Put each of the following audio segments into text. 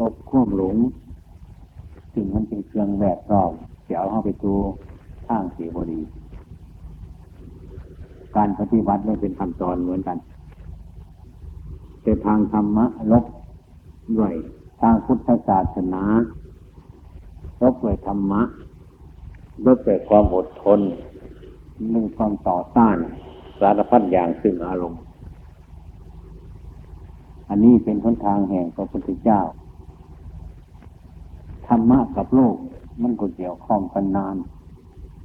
ลบข่วมหลงสิ่งมันเป็นเครื่องแวดล้อมเดี๋ยวเข้าไปดูทางเสียบดี การปฏิบัติไม่เป็นคำสอนเหมือนกัน แต่ทางธรรมะลบด้วยทางพุทธศาสนาลบด้วยธรรมะลบด้วยความอดทนนึ่งความต่อต้านสารพัดอย่างซึ่งอารมณ์ อันนี้เป็นหนทางแห่งพระพุทธเจ้า ธรรมะกับโลก มันก็เกี่ยวข้องกันนาน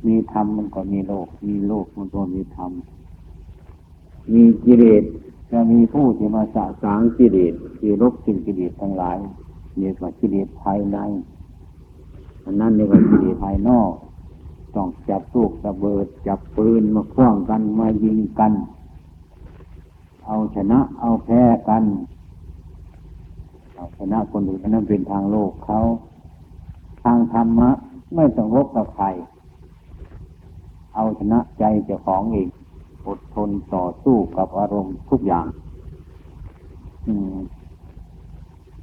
มีธรรมมันก็มีโลก มีโลกมันก็มีธรรม มีกิเลสจะมีผู้ที่มาสะสางกิเลสที่ลบสิ่งกิเลสทั้งหลายเรียกว่ากิเลสภายในอันนั้นเรียกว่ากิเลสภายนอก ต้องจับลูกระเบิด จับปืนมาคว้างกันมายิงกัน เอาชนะเอาแพ้กันเอาชนะคนอื่นอันนั้นเป็นทางโลกเขา ทางธรรมะ ไม่ต้องรบกับใคร เอาชนะใจเจ้าของเองอดทนต่อสู้กับอารมณ์ทุกอย่าง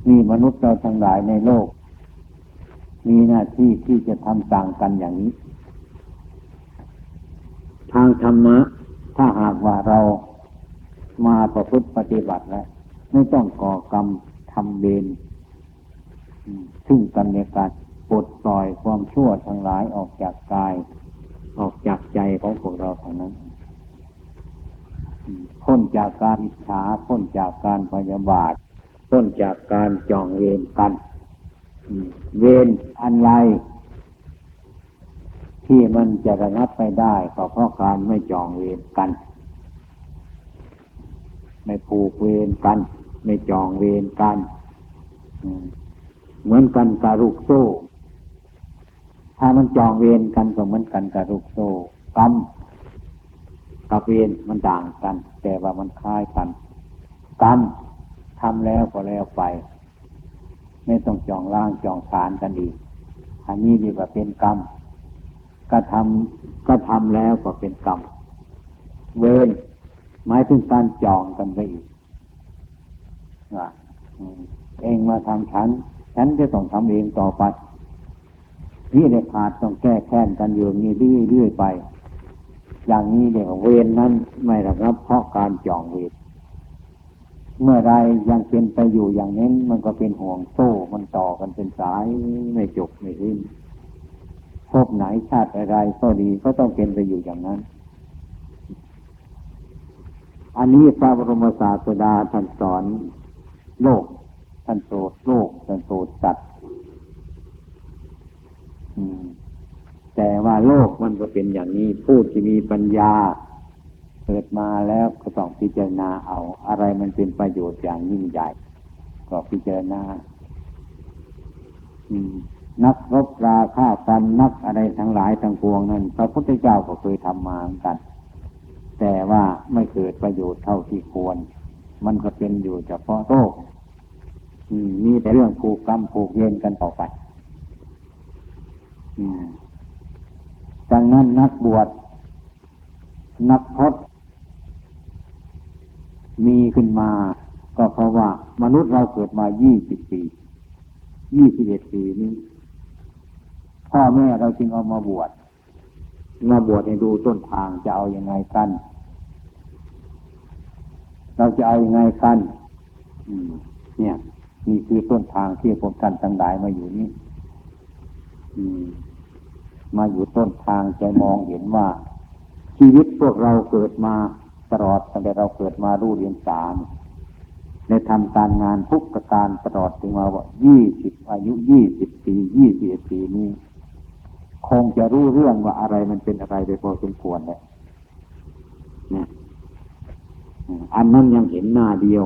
มีมนุษย์เราทั้งหลายในโลก มีหน้าที่ที่จะทำต่างกันอย่างนี้ ทางธรรมะ ถ้าหากว่าเรามาประพฤติปฏิบัติแล้ว ไม่ต้องก่อกรรมทำเบนซึ่งกันในการ ปลดปล่อยความชั่วทั้งหลายออกจากกาย ออกจากใจของพวกเราเท่านั้นพ้นจากการอิจฉาพ้นจากการพยาบาทพ้นจากการจองเวรกัน เวรอันไรที่มันจะระงับไปได้ก็เพราะการไม่จองเวรกัน ไม่ผูกเวรกัน ไม่จองเวรกัน เหมือนกันกับลูกโซ่ ถ้ามันจองเวรกันก็เหมือนกันกับลูกโซ่กรรมกับเวรมันต่างกัน แต่ว่ามันคล้ายกันกรรมทำแล้วก็แล้วไป ไม่ต้องจองล่างจองฐานกันอีอันนี้ดีกว่าเป็นกรรมก็ทำก็ทำแล้วก็เป็นกรรมเวรหมายถึงการจองกันไปอีกว่าเองมาทำฉัน ฉันจะต้องทำเองต่อไป นี่เด็กขาดต้องแก้แค้นกันอยู่นี้เรื่อยๆไป อย่างนี้เดี๋ยวเวรนั้นไม่ระงับเพราะการจองเวรเมื่อไรยังเป็นไปอยู่อย่างนี้มันก็เป็นห่วงโซ่มันต่อกันเป็นสายไม่จบไม่สิ้นพบไหนชาติอะไรก็ดีก็ต้องเป็นไปอยู่อย่างนั้น อันนี้พระบรมศาสดาท่านสอนโลกท่านโปรดโลกท่านโปรดสัตว แต่ว่าโลกมันก็เป็นอย่างนี้ ผู้ที่มีปัญญา เกิดมาแล้วก็ต้องพิจารณาเอา อะไรมันเป็นประโยชน์อย่างยิ่งใหญ่ ก็พิจารณานักรบราฆ่ากันนักอะไรทั้งหลายทั้งปวงนั้นพระพุทธเจ้าก็เคยทำมาเหมือนกัน แต่ว่าไม่เกิดประโยชน์เท่าที่ควร มันก็เป็นอยู่เฉพาะโลกมีแต่เรื่องผูกกรรมผูกเย็นกันต่อไป ดังนั้นนักบวชนักพจน์มีขึ้นมา ก็เพราะว่ามนุษย์เราเกิดมายี่สิบปียี่สิบเอ็ดปีนี้พ่อแม่เราจึงเอามาบวชมาบวชให้ดูต้นทางจะเอาอยัางไงกัน เราจะเอาอยัางไงกันเนี่ยนี่คือต้นทางที่พวกท่านทั้งหลายมาอยู่นี่ มาอยู่ต้นทางจะมองเห็นว่า ชีวิตพวกเราเกิดมาตลอดตั้งแต่เราเกิดมารู้เรียนสามในทำการงานทุกประการตลอดถึงมาว่ายี่สิบอายุยี่สิบปียี่สิบปีนี้ คงจะรู้เรื่องว่าอะไรมันเป็นอะไรไปพอสมควรเลยเนี่ยอันนั้นยังเห็นหน้าเดียว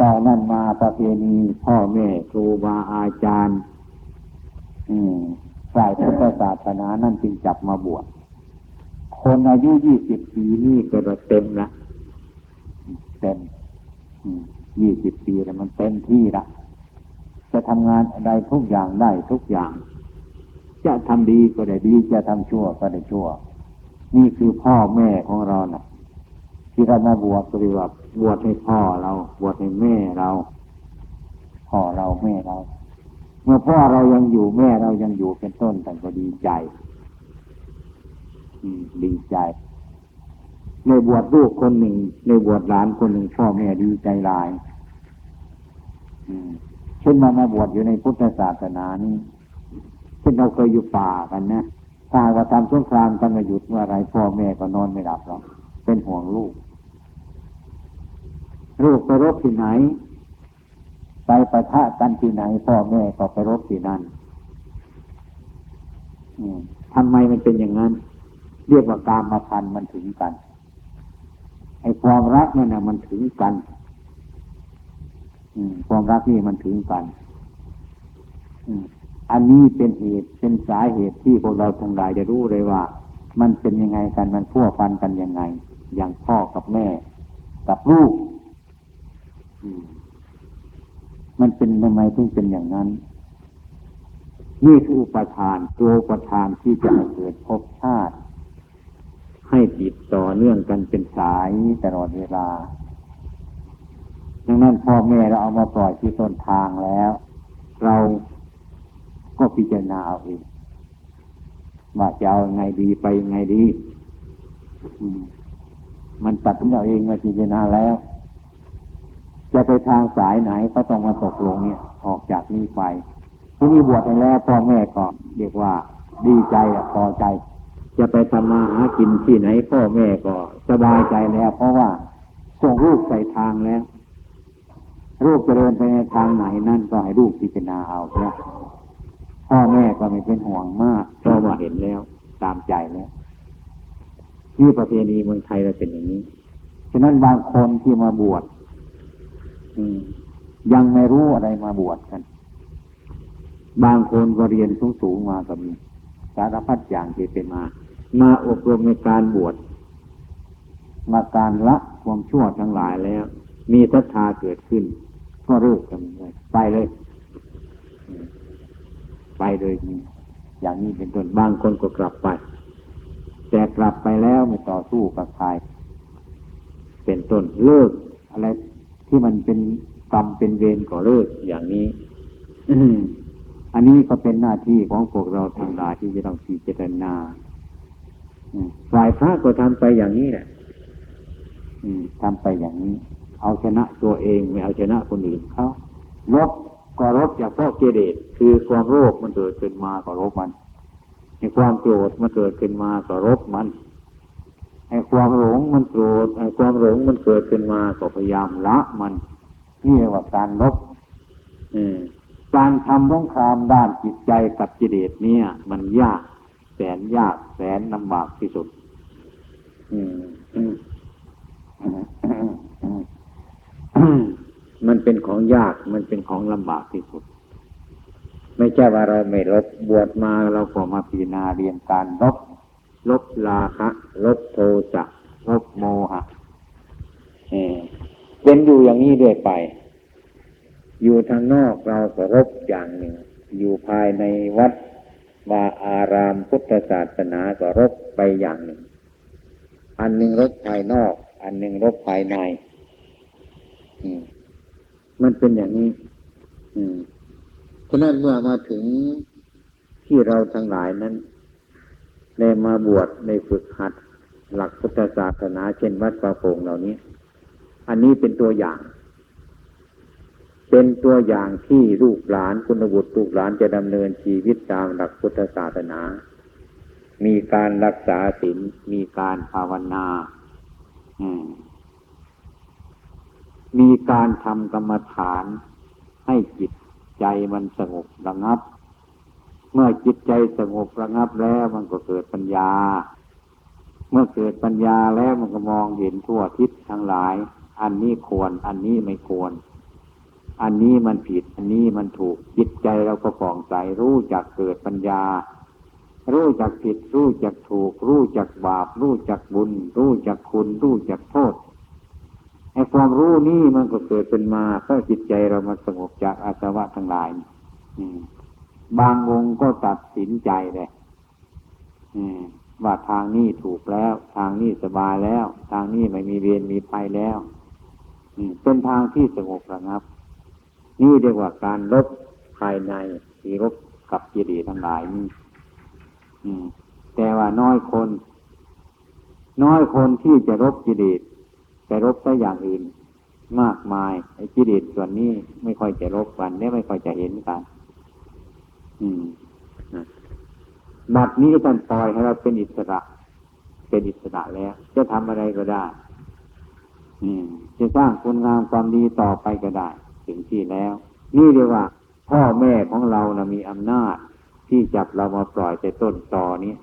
ต่อนั้นมาประเพณีพ่อแม่ครูบาอาจารย์ ฝ่ายพุทธศาสนานั่นจึงจับมาบวชคนอายุยี่สิบปีนี่ก็เต็มละเต็มยี่สิบปีแล้วมันเต็มที่ละจะทำงานอะไรทุกอย่างได้ทุกอย่าง จะทำดีก็ได้ดี จะทำชั่วก็ได้ชั่ว นี่คือพ่อแม่ของเรานะ่ะ ที่เรามาบวชก็เรียกว่าบวชให้พ่อเรา บวชให้แม่เรา พ่อเราแม่เรา เมื่อพ่อเรายังอยู่แม่เรายังอยู่เป็นต้นแต่ก็ดีใจดีใจในบวชลูกคนหนึ่งในบวชหลานคนหนึ่งพ่อแม่ดีใจหลายเช่นมามาบวชอยู่ในพุทธศาสนานี้เช่นเราเคยอยู่ป่ากันนะถ้าว่าทำสงครามกันมาหยุดเมื่อไรพ่อแม่ก็นอนไม่หลับหรอกเป็นห่วงลูก ลูกไปรบที่ไหน ไปประทะกันที่ไหน พ่อแม่ก็ไปรบที่นั่นทำไมมันเป็นอย่างนั้น เรียกว่าการมาพันมันถึงกัน ไอ้ความรักเนั่นนะมันถึงกันความรักนี่มันถึงกันอันนี้เป็นเหตุเป็นสาเหตุที่พวกเราทั้งหลายจะรู้เลยว่า มันเป็นยังไงกันมันพัวพันกันยังไง อย่างพ่อกับแม่ กับลูก มันเป็นทำไมถึงเป็นอย่างนั้นนี่คืออุปทานตัวอุปทานที่จะเกิดภพชาติ ให้ติดต่อเนื่องกันเป็นสายตลอดเวลาดังนั้นพ่อแม่เราเอามาปล่อยที่ต้นทางแล้ว เราก็พิจารณาเอาเองว่าจะเอาไงดีไปไงดี มันตัดสินเอาเองมาพิจารณาแล้ว จะไปทางสายไหนก็ต้องมาตกลงเนี่ย ออกจากนี้ไปที่นี้บวชไปแล้วพ่อแม่ก็เรียกว่าดีใจพอใจ จะไปทำมาหากินที่ไหนพ่อแม่ก็สบายใจแล้ว เพราะว่าส่งลูกใส่ทางแล้วลูกจะเดินไปในทางไหนนั่นก็ให้ลูกพิจารณาเอาเนียพ่อแม่ก็ไม่เป็นห่วงมากเพราะว่าเห็นแล้ว ตามใจแล้วที่ประเพณีเมืองไทยเราเป็นอย่างนี้ ฉะนั้นบางคนที่มาบวช ยังไม่รู้อะไรมาบวชกัน บางคนก็เรียนสูงสูงมาก็มีสารพัดอย่างที่เป็นมา มาอบรมในการบวชมาการละความชั่วทั้งหลายแล้ว มีศรัทธาเกิดขึ้น ก็เลิกกันเลยไปเลย ไปโดยอย่างนี้เป็นต้นบางคนก็กลับไป แต่กลับไปแล้วไม่ต่อสู้กับใครเป็นต้นเลิกอะไร ที่มันเป็นกรรมเป็นเวรก็เลิกอย่างนี้อันนี้ก็เป็นหน้าที่ของพวกเราทั้งหลายที่จะต้องพิจารณาฝ่ายพระก็ทำไปอย่างนี้แหละทำไปอย่างนี้ เอาชนะตัวเองไม่เอาชนะคนอื่นเขาลบก็รบจากพ่อเกเรตคือความโลภมันเกิดขึ้นมาก็รบมันในความโกรธมันเกิดขึ้นมาก็รบมัน ไอ้ความหลงมันโกรธไอ้ความหลงมันเกิดขึ้นมาก็พยายามละมันนี่เรียกว่าการลบการทำสงครามด้านจิตใจกับกิเลสเนี่ย มันยาก แสนยากแสนลำบากที่สุดมมันเป็นของยากมันเป็นของลำบากที่สุด ไม่ใช่ว่าเราไม่ลบบวชมาเราก็มาพิจารณาเรียนการลบ ลบลาคะลบโทสะลบโมหะเป็นอยู่อย่างนี้เรื่อยไป อยู่ทางนอกเราก็รบอย่างหนึ่ง อยู่ภายในวัดวาอารามพุทธศาสนาก็รบไปอย่างหนึ่ง อันหนึ่งรบภายนอก อันหนึ่งรบภายในมันเป็นอย่างนี้ อืมฉะนั้นเมื่อมาถึงที่เราทั้งหลายนั้น ได้มาบวชในฝึกหัด หลักพุทธศาสนา เช่นวัดประโงเหล่านี้ อันนี้เป็นตัวอย่าง เป็นตัวอย่างที่ลูกหลานคุณบุตรลูกหลานจะดำเนินชีวิตตามหลักพุทธศาสนา มีการรักษาศีลมีการภาวนามีการทำกรรมฐานให้จิตใจมันสงบระงับ เมื่อจิตใจสงบระงับแล้วมันก็เกิดปัญญา เมื่อเกิดปัญญาแล้วมันก็มองเห็นทั่วทิศทั้งหลาย อันนี้ควร อันนี้ไม่ควร อันนี้มันผิด อันนี้มันถูก จิตใจเราก็ฟ่องใสรู้จักเกิดปัญญา รู้จักผิด รู้จักถูก รู้จักบาป รู้จักบุญ รู้จักคุณ รู้จักโทษไอ้ความรู้นี่มันก็เกิดเป็นมาเพราะจิตใจเรามาสงบจากอาสวะทั้งหลาย บางองค์ก็ตัดสินใจเลยว่าทางนี้ถูกแล้ว ทางนี้สบายแล้ว ทางนี้ไม่มีเวรมีภัยแล้วเป็นทางที่สงบระงับ นี่เรียกว่าการลบภายในที่รบกับกิเลสทั้งหลายนี่แต่ว่าน้อยคน น้อยคนที่จะรบกิเลสแต่รบแต่อย่างอื่น มากมายไอ้กิเลสส่วนนี้ไม่ค่อยจะรบกันและไม่ค่อยจะเห็นกัน บัดนี้ท่านปล่อยให้เราเป็นอิสระ เป็นอิสระแล้ว จะทำอะไรก็ได้จะสร้างคุณงามความดีต่อไปก็ได้ ถึงที่แล้ว นี่เรียกว่า พ่อแม่ของเรานะมีอำนาจ ที่จับเรามาปล่อยแต่ต้นตอนี้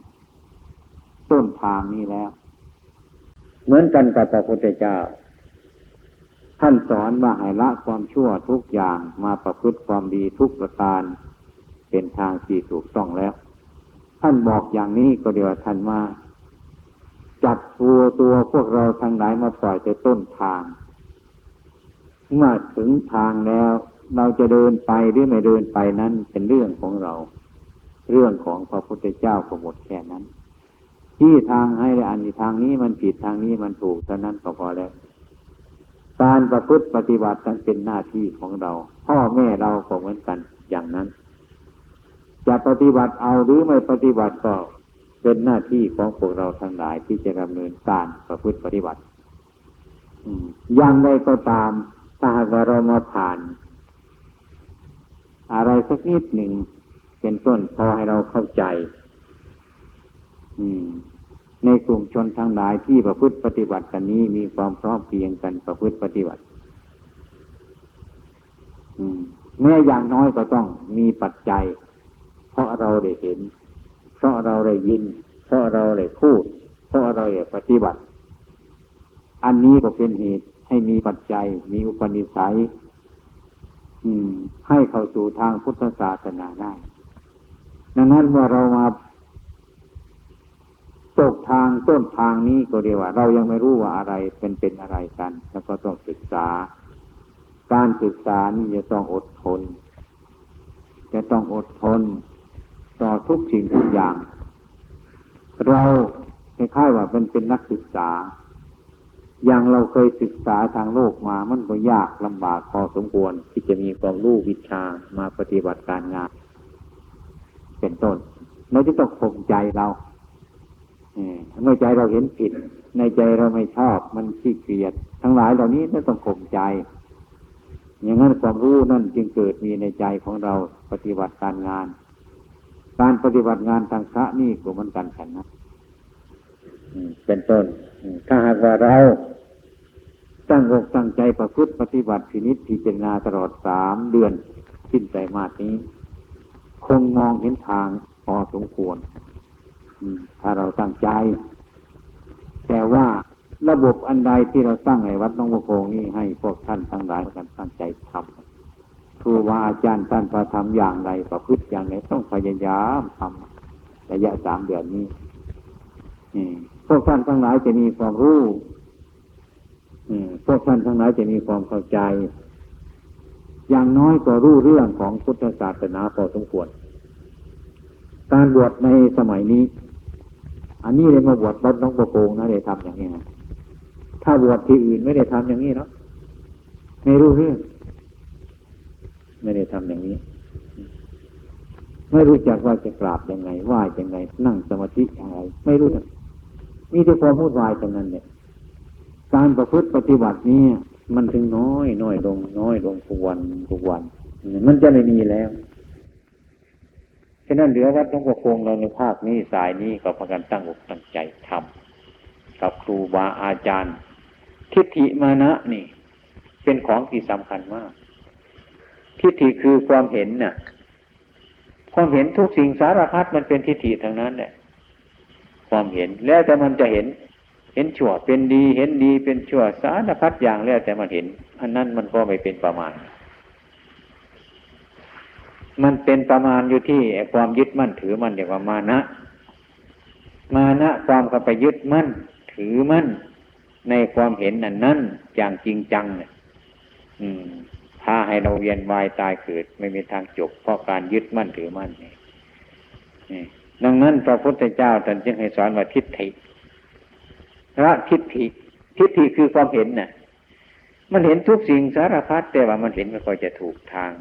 ต้นทางนี้แล้ว เหมือนกันกับพระพุทธเจ้า ท่านสอนว่าให้ละความชั่วทุกอย่างมาประพฤติความดีทุกประการ เป็นทางที่ถูกต้องแล้ว ท่านบอกอย่างนี้ก็เดียวท่านมาจับตัวตัวพวกเราทางไหนมาปล่อยแต่ต้นทาง เมื่อถึงทางแล้ว เราจะเดินไปหรือไม่เดินไปนั้นเป็นเรื่องของเรา เรื่องของพระพุทธเจ้าก็หมดแค่นั้น ที่ทางให้อันที่ทางนี้มันผิดทางนี้มันถูกเท่านั้นก็พอแล้วการประพฤติปฏิบัตินั้นเป็นหน้าที่ของเรา พ่อแม่เราก็เหมือนกันอย่างนั้น จะปฏิบัติเอาหรือไม่ปฏิบัติก็เป็นหน้าที่ของพวกเราทั้งหลายที่จะดำเนินการประพฤติปฏิบัติอย่างไรก็ตามถ้าหากเรามาผ่าน อะไรสักนิดหนึ่งเป็นต้นพอให้เราเข้าใจ ในกลุ่มชนทั้งหลายที่ประพฤติปฏิบัติกันนี้มีความพร้อมเพียงกันประพฤติปฏิบัติแม้อย่างน้อยก็ต้องมีปัจจัย เพราะเราได้เห็น เพราะเราได้ยิน เพราะเราได้พูด เพราะเราได้ปฏิบัติ อันนี้ก็เป็นเหตุให้มีปัจจัย มีอุปนิสัยอืมให้เข้าสู่ทางพุทธศาสนาได้ ดังนั้นเมื่อเรามาตกทางต้นทางนี้ก็เรียกว่า เรายังไม่รู้ว่าอะไรเป็นเป็นอะไรกัน แล้วก็ต้องศึกษา การศึกษานี่จะต้องอดทน จะต้องอดทน ต่อทุกสิ่งทุกอย่าง เราคล้ายๆว่าเป็นเป็นนักศึกษา อย่างเราเคยศึกษาทางโลกมามันก็ยากลำบากพอสมควรที่จะมีความรู้วิชามาปฏิบัติการงาน เป็นต้นเราจะต้องข่มใจเราเมื่อใจเราเห็นผิด ในใจเราไม่ชอบมันขี้เกียจทั้งหลายเหล่านี้น่าต้องข่มใจ อย่างนั้นความรู้นั่นจึงเกิดมีในใจของเราปฏิบัติการงาน การปฏิบัติงานทางพระนี่ก็เหมือนกันฉันนะเป็นต้น ถ้าหากว่าเรา ตั้งอกตั้งใจประพฤติปฏิบัติพินิจพิจารณาตลอดสามเดือนสิ้นใจมาสนี้ คงมองเห็นทางพอสมควรถ้าเราตั้งใจ แต่ว่าระบบอันใดที่เราสร้งในวัดน้องโพงนี่ให้พวกท่านทั้งหลายกันตั้งใจทำ ครูบาอาจารย์ท่านประทำอย่างไรประพฤติอย่างไรต้องพยายามทำระยะสามเดือนนี้พวกท่านทั้งหลายจะมีความรู้พวกท่านทั้งหลายจะมีความเข้าใจ อย่างน้อยก็รู้เรื่องของพุทธศาสนาพอสมควร การบวชในสมัยนี้ อันนี้เลยมาบวชวัดน้องประโกงนะได้ทำอย่างนี้นะถ้าบวชที่อื่นไม่ได้ทำอย่างนี้เนาะไม่รู้เรื่อง ไม่ได้ทำอย่างนี้ ไม่รู้จักว่าจะกราบยังไงไหว้ยังไง นั่งสมาธิยังไงไม่รู้มีแต่ความพูดวายตรงนั้นเนี่ยการประพฤติปฏิบัตินี้มันถึงน้อยน้อยลงน้อยลงทุกวันทุกวัน มันจะไม่มีแล้วฉะนั้นเหลือวัดหลวงพ่อคงเราในภาคนี้สายนี้ก็พากันตั้งอกตั้งใจทำกับครูบาอาจารย์ ทิฏฐิมานะนี่ เป็นของที่สำคัญมาก ทิฏฐิคือความเห็นน่ะ ความเห็นทุกสิ่งสารพัดมันเป็นทิฏฐิทางนั้นแหละความเห็นแล้วแต่มันจะเห็น เห็นชั่วเป็นดีเห็นดีเป็นชั่วสารพัดอย่างแล้วแต่มันเห็น อันนั้นมันก็ไม่เป็นประมาณ มันเป็นประมาณอยู่ที่ความยึดมั่นถือมั่นเรียกว่ามานะ มานะความเข้าไปยึดมั่น ถือมั่น ในความเห็นนั้นนั้นอย่างจริงจังเนี่ยอืมาให้เราเวียนวายตายเกิด ไม่มีทางจบเพราะการยึดมั่นถือมั่นนี่ดังนั้นพระพุทธเจ้าท่านจึงให้สอนว่าทิฏฐิพระทิฏฐิทิฏฐิคือความเห็นน่ะ มันเห็นทุกสิ่งสารพัดแต่ว่ามันเห็นไม่ค่อยจะถูกทาง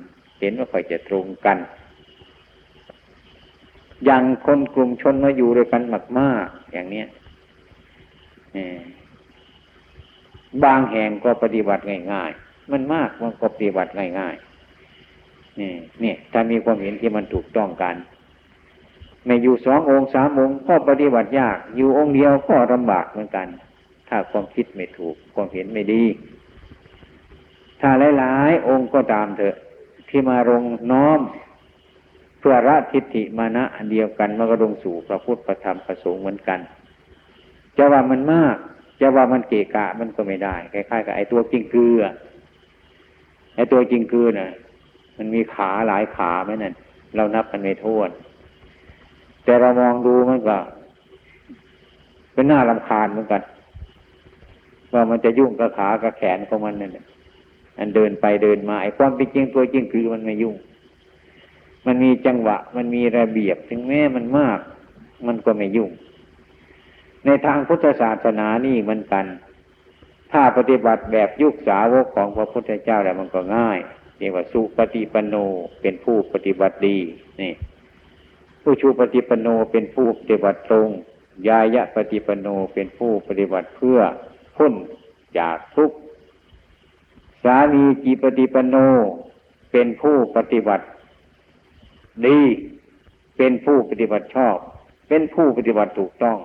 เห็นไม่ค่อยจะตรงกัน อย่างคนกลุ่มชนมาอยู่ด้วยกันมากมากอย่างเนี้ยบางแห่งก็ปฏิบัติง่ายๆ มันมากมันก็ปฏิบัติง่ายๆนี่เนี่ยถ้ามีความเห็นที่มันถูกต้องกัน ไม่อยู่สององค์สามองค์ก็ปฏิบัติยาก อยู่องค์เดียวก็ลำบากเหมือนกัน ถ้าความคิดไม่ถูก ความเห็นไม่ดี ถ้าหลายๆ องค์ก็ตามเถอะ ที่มาลงน้อมเพื่อละทิฏฐิมานะอันเดียวกันมันก็ลงสู่พระพุทธประธรรมประสงค์เหมือนกันจะว่ามันมากจะว่ามันเกะกะมันก็ไม่ได้คล้ายๆกับไอ้ตัวจริงเกลือ ไอ้ตัวจริงเกลือน่ะ มันมีขาหลายขาไหมนั่นเรานับกันไม่ท้วน แต่เรามองดูมันก็ เป็นหน้าลำคาญเหมือนกัน ว่ามันจะยุ่งกับขากับแขนของมันนั่นอันเดินไปเดินมาไอ้ความเป็นจริงตัวจริงคือมันไม่ยุ่ง มันมีจังหวะ มันมีระเบียบถึงแม้มันมาก มันก็ไม่ยุ่ง ในทางพุทธศาสนานี่เหมือนกัน ถ้าปฏิบัติแบบยุคสาวกของพระพุทธเจ้าแล้วมันก็ง่ายเรียกว่าสุปฏิปันโนเป็นผู้ปฏิบัติดีนี่ผู้ชูปฏิปันโนเป็นผู้ปฏิบัติตรง ยายะปฏิปันโนเป็นผู้ปฏิบัติเพื่อพ้นจากทุกข์สามีจีปฏิปันโนเป็นผู้ปฏิบัติดี เป็นผู้ปฏิบัติชอบ เป็นผู้ปฏิบัติถูกต้อง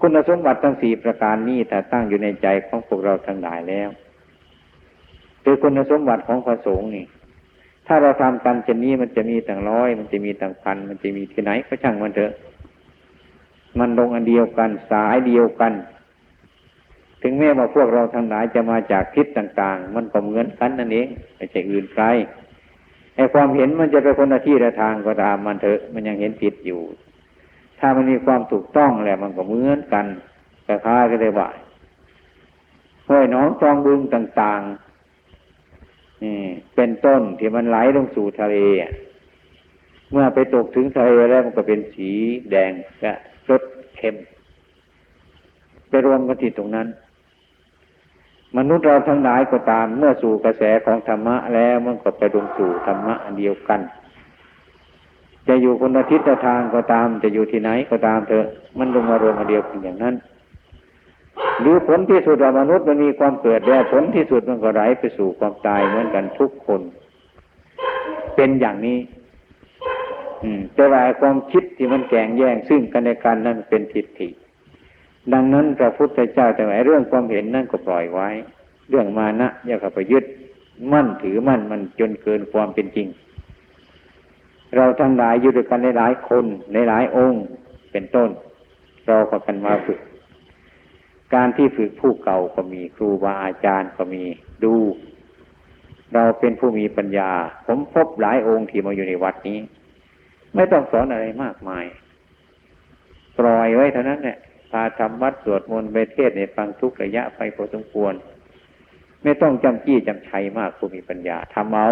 คุณสมบัติทั้งสี่ประการนี้ถ้าตั้งอยู่ในใจของพวกเราทั้งหลายแล้วคือคุณสมบัติของพระสงฆ์นี่ ถ้าเราทำกันเช่นนี้มันจะมีต่างร้อย มันจะมีต่างพัน มันจะมีที่ไหนก็ช่างมันเถอะ มันลงอันเดียวกันสายเดียวกัน ถึงแม้ว่าพวกเราทั้งหลายจะมาจากทิศต่างๆ มันก็เหมือนกันนั่นเองไม่ใช่อื่นไกลไอ้ความเห็นมันจะเป็นคนละที่ละทางก็ตามมันเถอะ มันยังเห็นผิดอยู่ ถ้ามันมีความถูกต้องแล้วมันก็เหมือนกันคล้าก็ได้ว่าห้วยน้องจองบึงต่างๆนี่เป็นต้นที่มันไหลลงสู่ทะเลเมื่อไปตกถึงทะเลแล้วมันก็เป็นสีแดงกะรสเค็ม ไปรวมกันที่ตรงนั้น มนุษย์เราทั้งหลายก็ตามเมื่อสู่กระแสของธรรมะแล้วมันก็ไปลงสู่ธรรมะอันเดียวกัน จะอยู่คนละทิศทางก็ตาม จะอยู่ที่ไหนก็ตามเถอะมันลงมารวมมาเดียวกันอย่างนั้นหรือผลที่สุดมนุษย์มันมีความเกิดแล้วผลที่สุดมันก็ไหลไปสู่ความตายเหมือนกันทุกคน เป็นอย่างนี้ อืมแต่ว่าความคิดที่มันแก่งแย่ง ซึ่งกันในการนั้นเป็นทิฏฐิ ดังนั้นพระพุทธเจ้าแต่ไหนเรื่องความเห็นนั่นก็ปล่อยไว้ เรื่องมานะอย่าเข้าไปยึดมั่นถือมั่นมันจนเกินความเป็นจริง เราทั้งหลายอยู่ด้วยกันในหลายคนในหลายองค์เป็นต้น เราก็กันมาฝึก การที่ฝึกผู้เก่าก็มีครูบาอาจารย์ก็มีดู เราเป็นผู้มีปัญญา ผมพบหลายองค์ที่มาอยู่ในวัดนี้ ไม่ต้องสอนอะไรมากมาย ปล่อยไว้เท่านั้นแหละพาทำวัดสวดมนต์ไปเทศในฟังทุกระยะไปพอสมควร ไม่ต้องจำจี้จำชัยมากผู้มีปัญญาทำเอา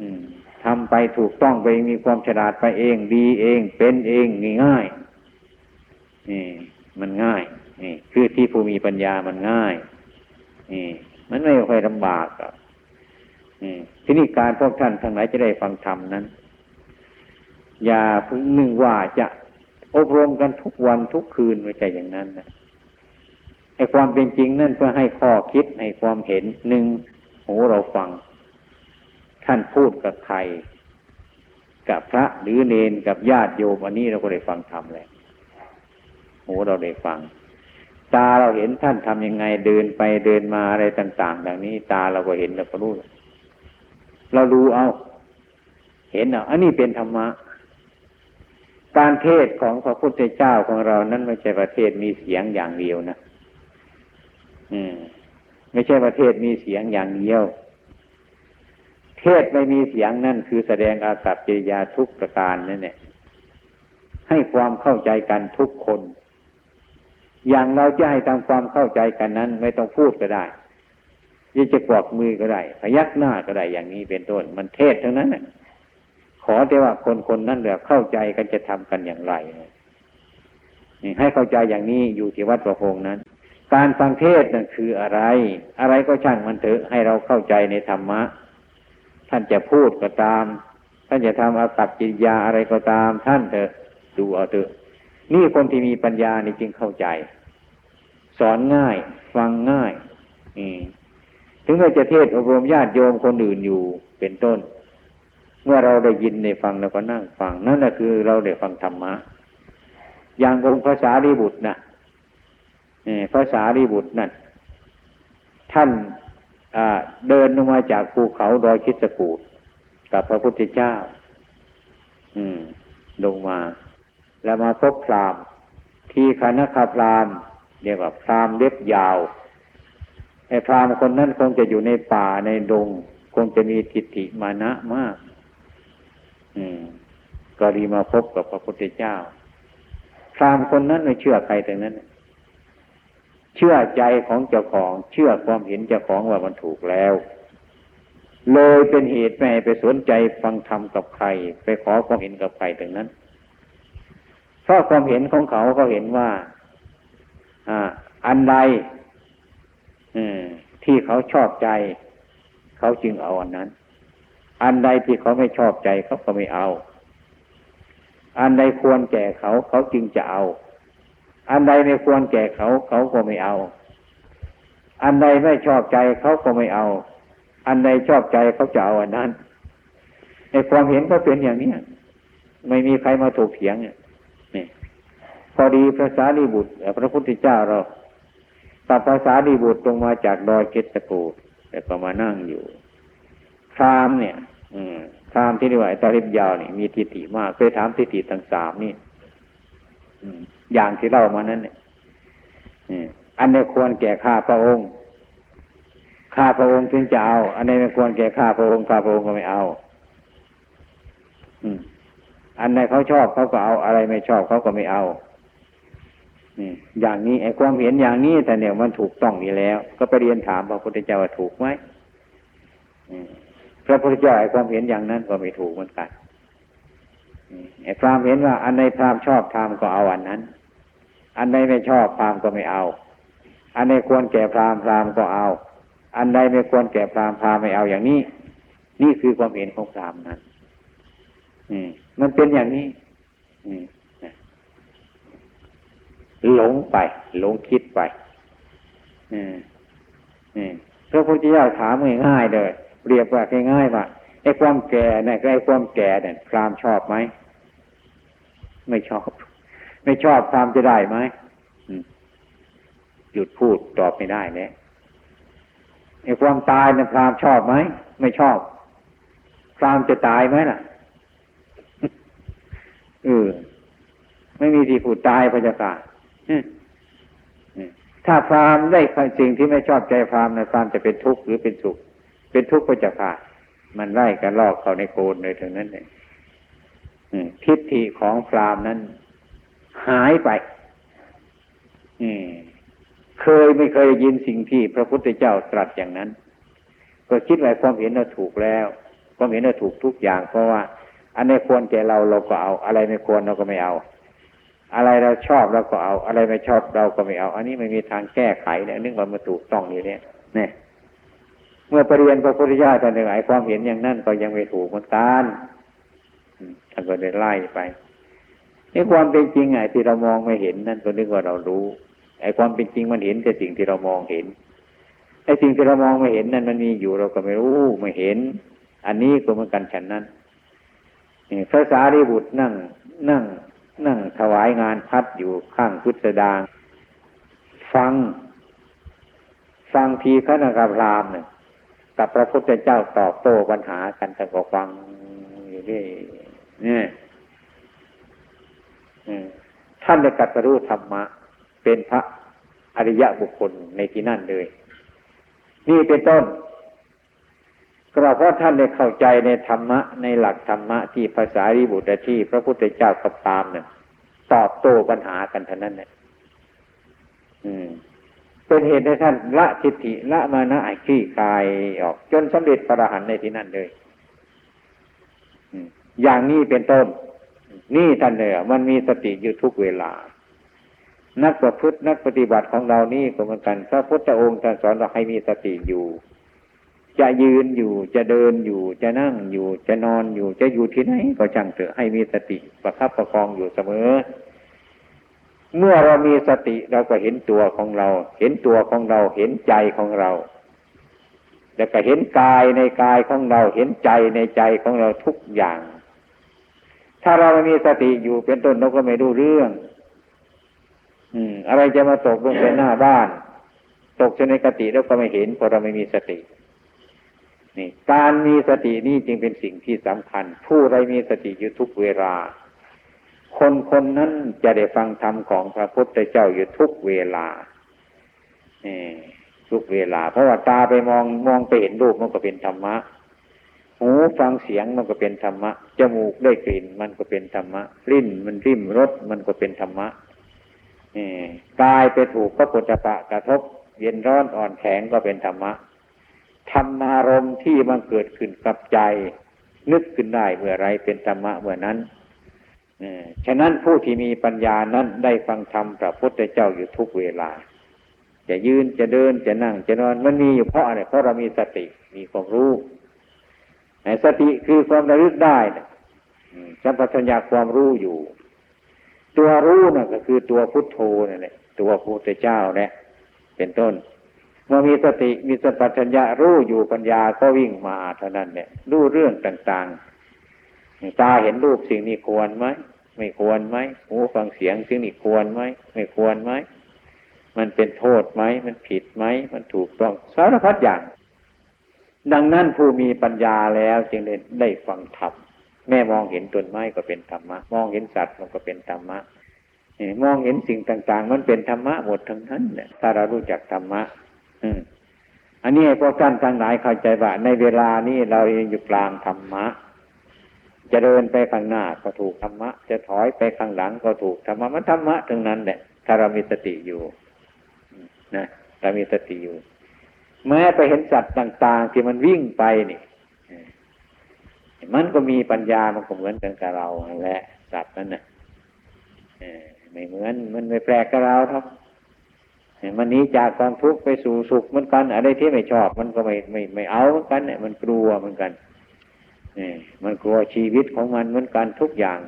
อืม ทำไปถูกต้องไปมีความฉลาดไปเอง ดีเอง เป็นเองง่ายนี่มันง่ายนี่คือที่ผู้มีปัญญามันง่ายนี่มันไม่ค่อยลำบากอะนี่ที่นี่การพวกท่านทั้งหลายจะได้ฟังธรรมนั้น อย่าพึ่งนึงว่าจะอบรมกันทุกวันทุกคืนไม่ใช่อย่างนั้นนะไอ้ความเป็นจริงนั่นเพื่อให้ข้อคิดให้ความเห็นหนึ่งหูเราฟัง ท่านพูดกับใคร กับพระหรือเนนกับญาติโยมอันนี้เราก็ได้ฟังธรรมเลยหูเราได้ฟัง ตาเราเห็นท่านทำยังไงเดินไปเดินมาอะไรต่างๆอย่างนี้ ตาเราก็เห็นเราก็รู้เราดูเอา เห็นเอาอันนี้เป็นธรรมะการเทศของพระพุทธเจ้าของเรานั้นไม่ใช่ประเทศมีเสียงอย่างเดียวนะ อืม ไม่ใช่ประเทศมีเสียงอย่างเดียว เทศไม่มีเสียงนั่นคือแสดงอากัปกิริยาทุกประการนั่นเนี่ยให้ความเข้าใจกันทุกคน อย่างเราจะให้ทำความเข้าใจกันนั้น ไม่ต้องพูดก็ได้ยี่จะกวักมือก็ได้พยักหน้าก็ได้อย่างนี้เป็นต้น มันเทศทั้งนั้นขอแต่ว่าคนคนนั้นเหลือเข้าใจกันจะทำกันอย่างไรนี่ให้เข้าใจอย่างนี้อยู่ที่วัดประพงนั้น การฟังเทศนั่นคืออะไร อะไรก็ช่างมันเถอะให้เราเข้าใจในธรรมะ ท่านจะพูดก็ตาม ท่านจะทำอากัปจิตยาอะไรก็ตาม ท่านเถอะดูเอาเถอะนี่คนที่มีปัญญานี่จึงเข้าใจ สอนง่าย ฟังง่ายถึงเราจะเทศอบรมญาติโยมคนอื่นอยู่เป็นต้น เมื่อเราได้ยินได้ฟังเราก็นั่งฟัง นั่นแหละคือเราได้ฟังธรรมะ อย่างองค์ภาษาลีบุตรนะภาษาลีบุตรนั่นท่าน เดินลงมาจากภูเขาดอยคิสกูดกับพระพุทธเจ้า อืม ลงมา แล้วมาพบพรามที่คณะคาพรามเรียกว่าพรามเล็บยาวไอ้พรามคนนั้นคงจะอยู่ในป่าในดง คงจะมีทิฏฐิมานะมาก อืม ก็ดีมาพบกับพระพุทธเจ้าพรามคนนั้นไม่เชื่อใครแต่นั้น เชื่อใจของเจ้าของ เชื่อความเห็นเจ้าของว่ามันถูกแล้ว เลยเป็นเหตุไม่ไปสนใจฟังธรรมกับใคร ไปขอความเห็นกับใครแต่นั้นเพราะความเห็นของเขาเขาเห็นว่าอ่า อันใดที่เขาชอบใจ เขาจึงเอาอันนั้น อันใดที่เขาไม่ชอบใจเขาก็ไม่เอา อันใดควรแก่เขาเขาจึงจะเอา อันใดไม่ควรแก่เขาเขาก็ไม่เอา อันใดไม่ชอบใจเขาก็ไม่เอา อันใดชอบใจเขาจะเอาอันนั้น ในความเห็นก็เป็นอย่างนี้ไม่มีใครมาถูกเถียงเนี่ยนี่พอดีพระสารีบุตรพระพุทธเจ้าเราตัดภาษาดีบุตรลงมาจากดอยเกตกูแต่ก็มานั่งอยู่พรามเนี่ย อืมพรามที่เรียกว่าตาลิบยาวนี่มีทิฏฐิมากเคยถามทิฏฐิทั้งสามนี่ อ อย่างที่เล่ามานั้นเนี่ยอันนี้ควรแก่ข้าพระองค์ ข้าพระองค์ถึงจะเอา อันนี้ไม่ควรแก่ข้าพระองค์ข้าพระองค์ก็ไม่เอา อืม อันไหนเขาชอบเขาก็เอา อะไรไม่ชอบเขาก็ไม่เอานี่อย่างนี้ไอ้ความเห็นอย่างนี้แต่เนี่ยมันถูกต้องนี่แล้ว ก็ไปเรียนถามพระพุทธเจ้าว่าถูกไหมพระพุทธเจ้าไอ้ความเห็นอย่างนั้นก็ไม่ถูกเหมือนกันไอ้พรามเห็นว่า อันใดพรามชอบพรามก็เอาอันนั้น อันใดไม่ชอบพรามก็ไม่เอา อันใดควรแก่พรามพรามก็เอา อันใดไม่ควรแก่พรามพรามไม่เอาอย่างนี้ นี่คือความเห็นของพรามนั้นมันเป็นอย่างนี้หลงไป หลงคิดไปพระพุทธเจ้าถามง่ายๆเลยเรียบว่าง่ายๆว่าไอ้ความแก่เนี่ยไอ้ความแก่เนี่ยพรามชอบไหมไม่ชอบ ไม่ชอบพรามจะได้ไหมหยุดพูดตอบไม่ได้เนี่ยไอ้ความตายเนี่ยพรามชอบไหมไม่ชอบ พรามจะตายไหมล่ะเออไม่มีที่พูดตายพระเจ้าค่ะถ้าพรามได้สิ่งที่ไม่ชอบใจพรามนะพรามจะเป็นทุกข์หรือเป็นสุข เป็นทุกข์ก็จะขาดมันไล่กันลอกเขาในโกนเลยถึงนั้นเลยทิฏฐิของพรามนั้น หายไปเคยไม่เคยยินสิ่งที่พระพุทธเจ้าตรัสอย่างนั้น ก็คิดว่าความเห็นเราถูกแล้วความเห็นเราถูกทุกอย่าง เพราะว่า อันนี้ควรแก่เราเราก็เอา อะไรไม่ควรเราก็ไม่เอา อะไรเราชอบเราก็เอา อะไรไม่ชอบเราก็ไม่เอา อันนี้ไม่มีทางแก้ไขเนี่ยนึกว่ามันถูกต้องอยู่เนี่ยเนี่ยเมื่อปรเรียนพระพุทธเจ้าท่านหนึ่งไอ้ความเห็นอย่างนั้นก็ยังไม่ถูกเหมือนกันท่านก็เลยไล่ไป นี่ความเป็นจริงไอ้ที่เรามองไม่เห็นนั่นก็นึกว่าเรารู้ไอ้ความเป็นจริงมันเห็นแต่สิ่งที่เรามองเห็นไอ้สิ่งที่เรามองไม่เห็นนั่นมันมีอยู่เราก็ไม่รู้ไม่เห็น อันนี้ก็เหมือนกันฉันนั้นพระสารีบุตรนั่งนั่ง นั่งถวายงานพัดอยู่ข้างพุทธดางฟัง ฟังทีขณะกับรามเนี่ยกับพระพุทธเจ้าตอบโต้ปัญหากันแต่ก็ฟังอยู่นี่เนี่ย ท่านได้กัตรู้ธรรมะ เป็นพระอริยะบุคคลในที่นั่นเลย นี่เป็นต้นก็เพราะท่านได้เข้าใจในธรรมะ ในหลักธรรมะที่ภาษาริบุตรที่พระพุทธเจ้ากับตามเนี่ยตอบโต้ปัญหากันเท่านั้นเนี่ยเป็นเหตุให้ท่านละทิฏฐิละมานะไอ้ขี้คายออกจนสำเร็จพระอรหันต์ในที่นั่นเลยอย่างนี้เป็นต้น นี่ท่านเนี่ยมันมีสติอยู่ทุกเวลา นักประพฤตินักปฏิบัติของเรานี่ก็เหมือนกันพระพุทธองค์ท่านสอนเราให้มีสติอยู่ จะยืนอยู่จะเดินอยู่จะนั่งอยู่จะนอนอยู่จะอยู่ที่ไหนก็ช่างเถอะให้มีสติประคับประคองอยู่เสมอ เมื่อเรามีสติเราก็เห็นตัวของเรา เห็นตัวของเราเห็นใจของเราแล้วก็เห็นกายในกายของเราเห็นใจในใจของเราทุกอย่าง ถ้าเราไม่มีสติอยู่เป็นต้นเราก็ไม่รู้เรื่อง อืม อะไรจะมาตกลงไปหน้าบ้าน ตกในกติแล้วก็ไม่เห็นเพราะเราไม่มีสติ นี่ การมีสตินี่จึงเป็นสิ่งที่สำคัญ ผู้ใดมีสติอยู่ทุกเวลา คนคนนั้นจะได้ฟังธรรมของพระพุทธเจ้าอยู่ทุกเวลาทุกเวลา เพราะว่าตาไปมองมองไปเห็นรูปมันก็เป็นธรรมะ หูฟังเสียงมันก็เป็นธรรมะ จมูกได้กลิ่นมันก็เป็นธรรมะ ลิ้นมันริมรสมันก็เป็นธรรมะกายไปถูกพระปุถะปะกระทบ เย็นร้อนอ่อนแข็งก็เป็นธรรมะ ธรรมารมที่มันเกิดขึ้นกับใจ นึกขึ้นได้เมื่อไรเป็นธรรมะเมื่อนั้นฉะนั้นผู้ที่มีปัญญานั้นได้ฟังธรรมพระพุทธเจ้าอยู่ทุกเวลา จะยืนจะเดินจะนั่งจะนอนมันมีอยู่เพราะอะไรเพราะเรามีสติมีความรู้ สติคือความระลึกได้สัมปชัญญะความรู้อยู่ ตัวรู้น่ะก็คือตัวพุทโธนั่แหละตัวพุทธเจ้าเนี่ยเป็นต้นเมื่อมีสติมีสัมปชัญญะรู้อยู่ปัญญาก็วิ่งมาเท่านั้นเนี่ยรู้เรื่องต่างๆตาเห็นรูปสิ่งนี้ควรไหมไม่ควรไหมหูฟังเสียงสิ่งนี้ควรไหมไม่ควรไหมมันเป็นโทษไหมมันผิดไหมมันถูกต้องสารพัดอย่าง ดังนั้นผู้มีปัญญาแล้วจึงได้ได้ฟังธรรมแม่มองเห็นต้นไม้ก็เป็นธรรมะ มองเห็นสัตว์มันก็เป็นธรรมะมองเห็นสิ่งต่าง ๆ มันเป็นธรรมะหมดทั้งนั้นเนี่ยถ้าเรารู้จักธรรมะอันนี้พวกท่านทั้งหลายเข้าใจว่า ในเวลานี้เราเองอยู่กลางธรรมะ จะเดินไปข้างหน้าก็ถูกธรรมะ จะถอยไปข้างหลังก็ถูกธรรมะมันธรรมะทั้งนั้นแหละถ้าเรามีสติอยู่นะเรามีสติอยู่ แม้ไปเห็นสัตว์ต่าง ๆ ที่มันวิ่งไปนี่มันก็มีปัญญามันก็เหมือนกันกับเราแหละสัตว์นั้นน่ะไม่เหมือนมันไม่แปลกกับเราครับมันนี้จากความทุกข์ไปสู่สุขเหมือนกันอะไรที่ไม่ชอบมันก็ไม่ไม่ไม่เอาเหมือนกันเนี่ยมันกลัวเหมือนกันนี่มันกลัวชีวิตของมันเหมือนกันทุกอย่าง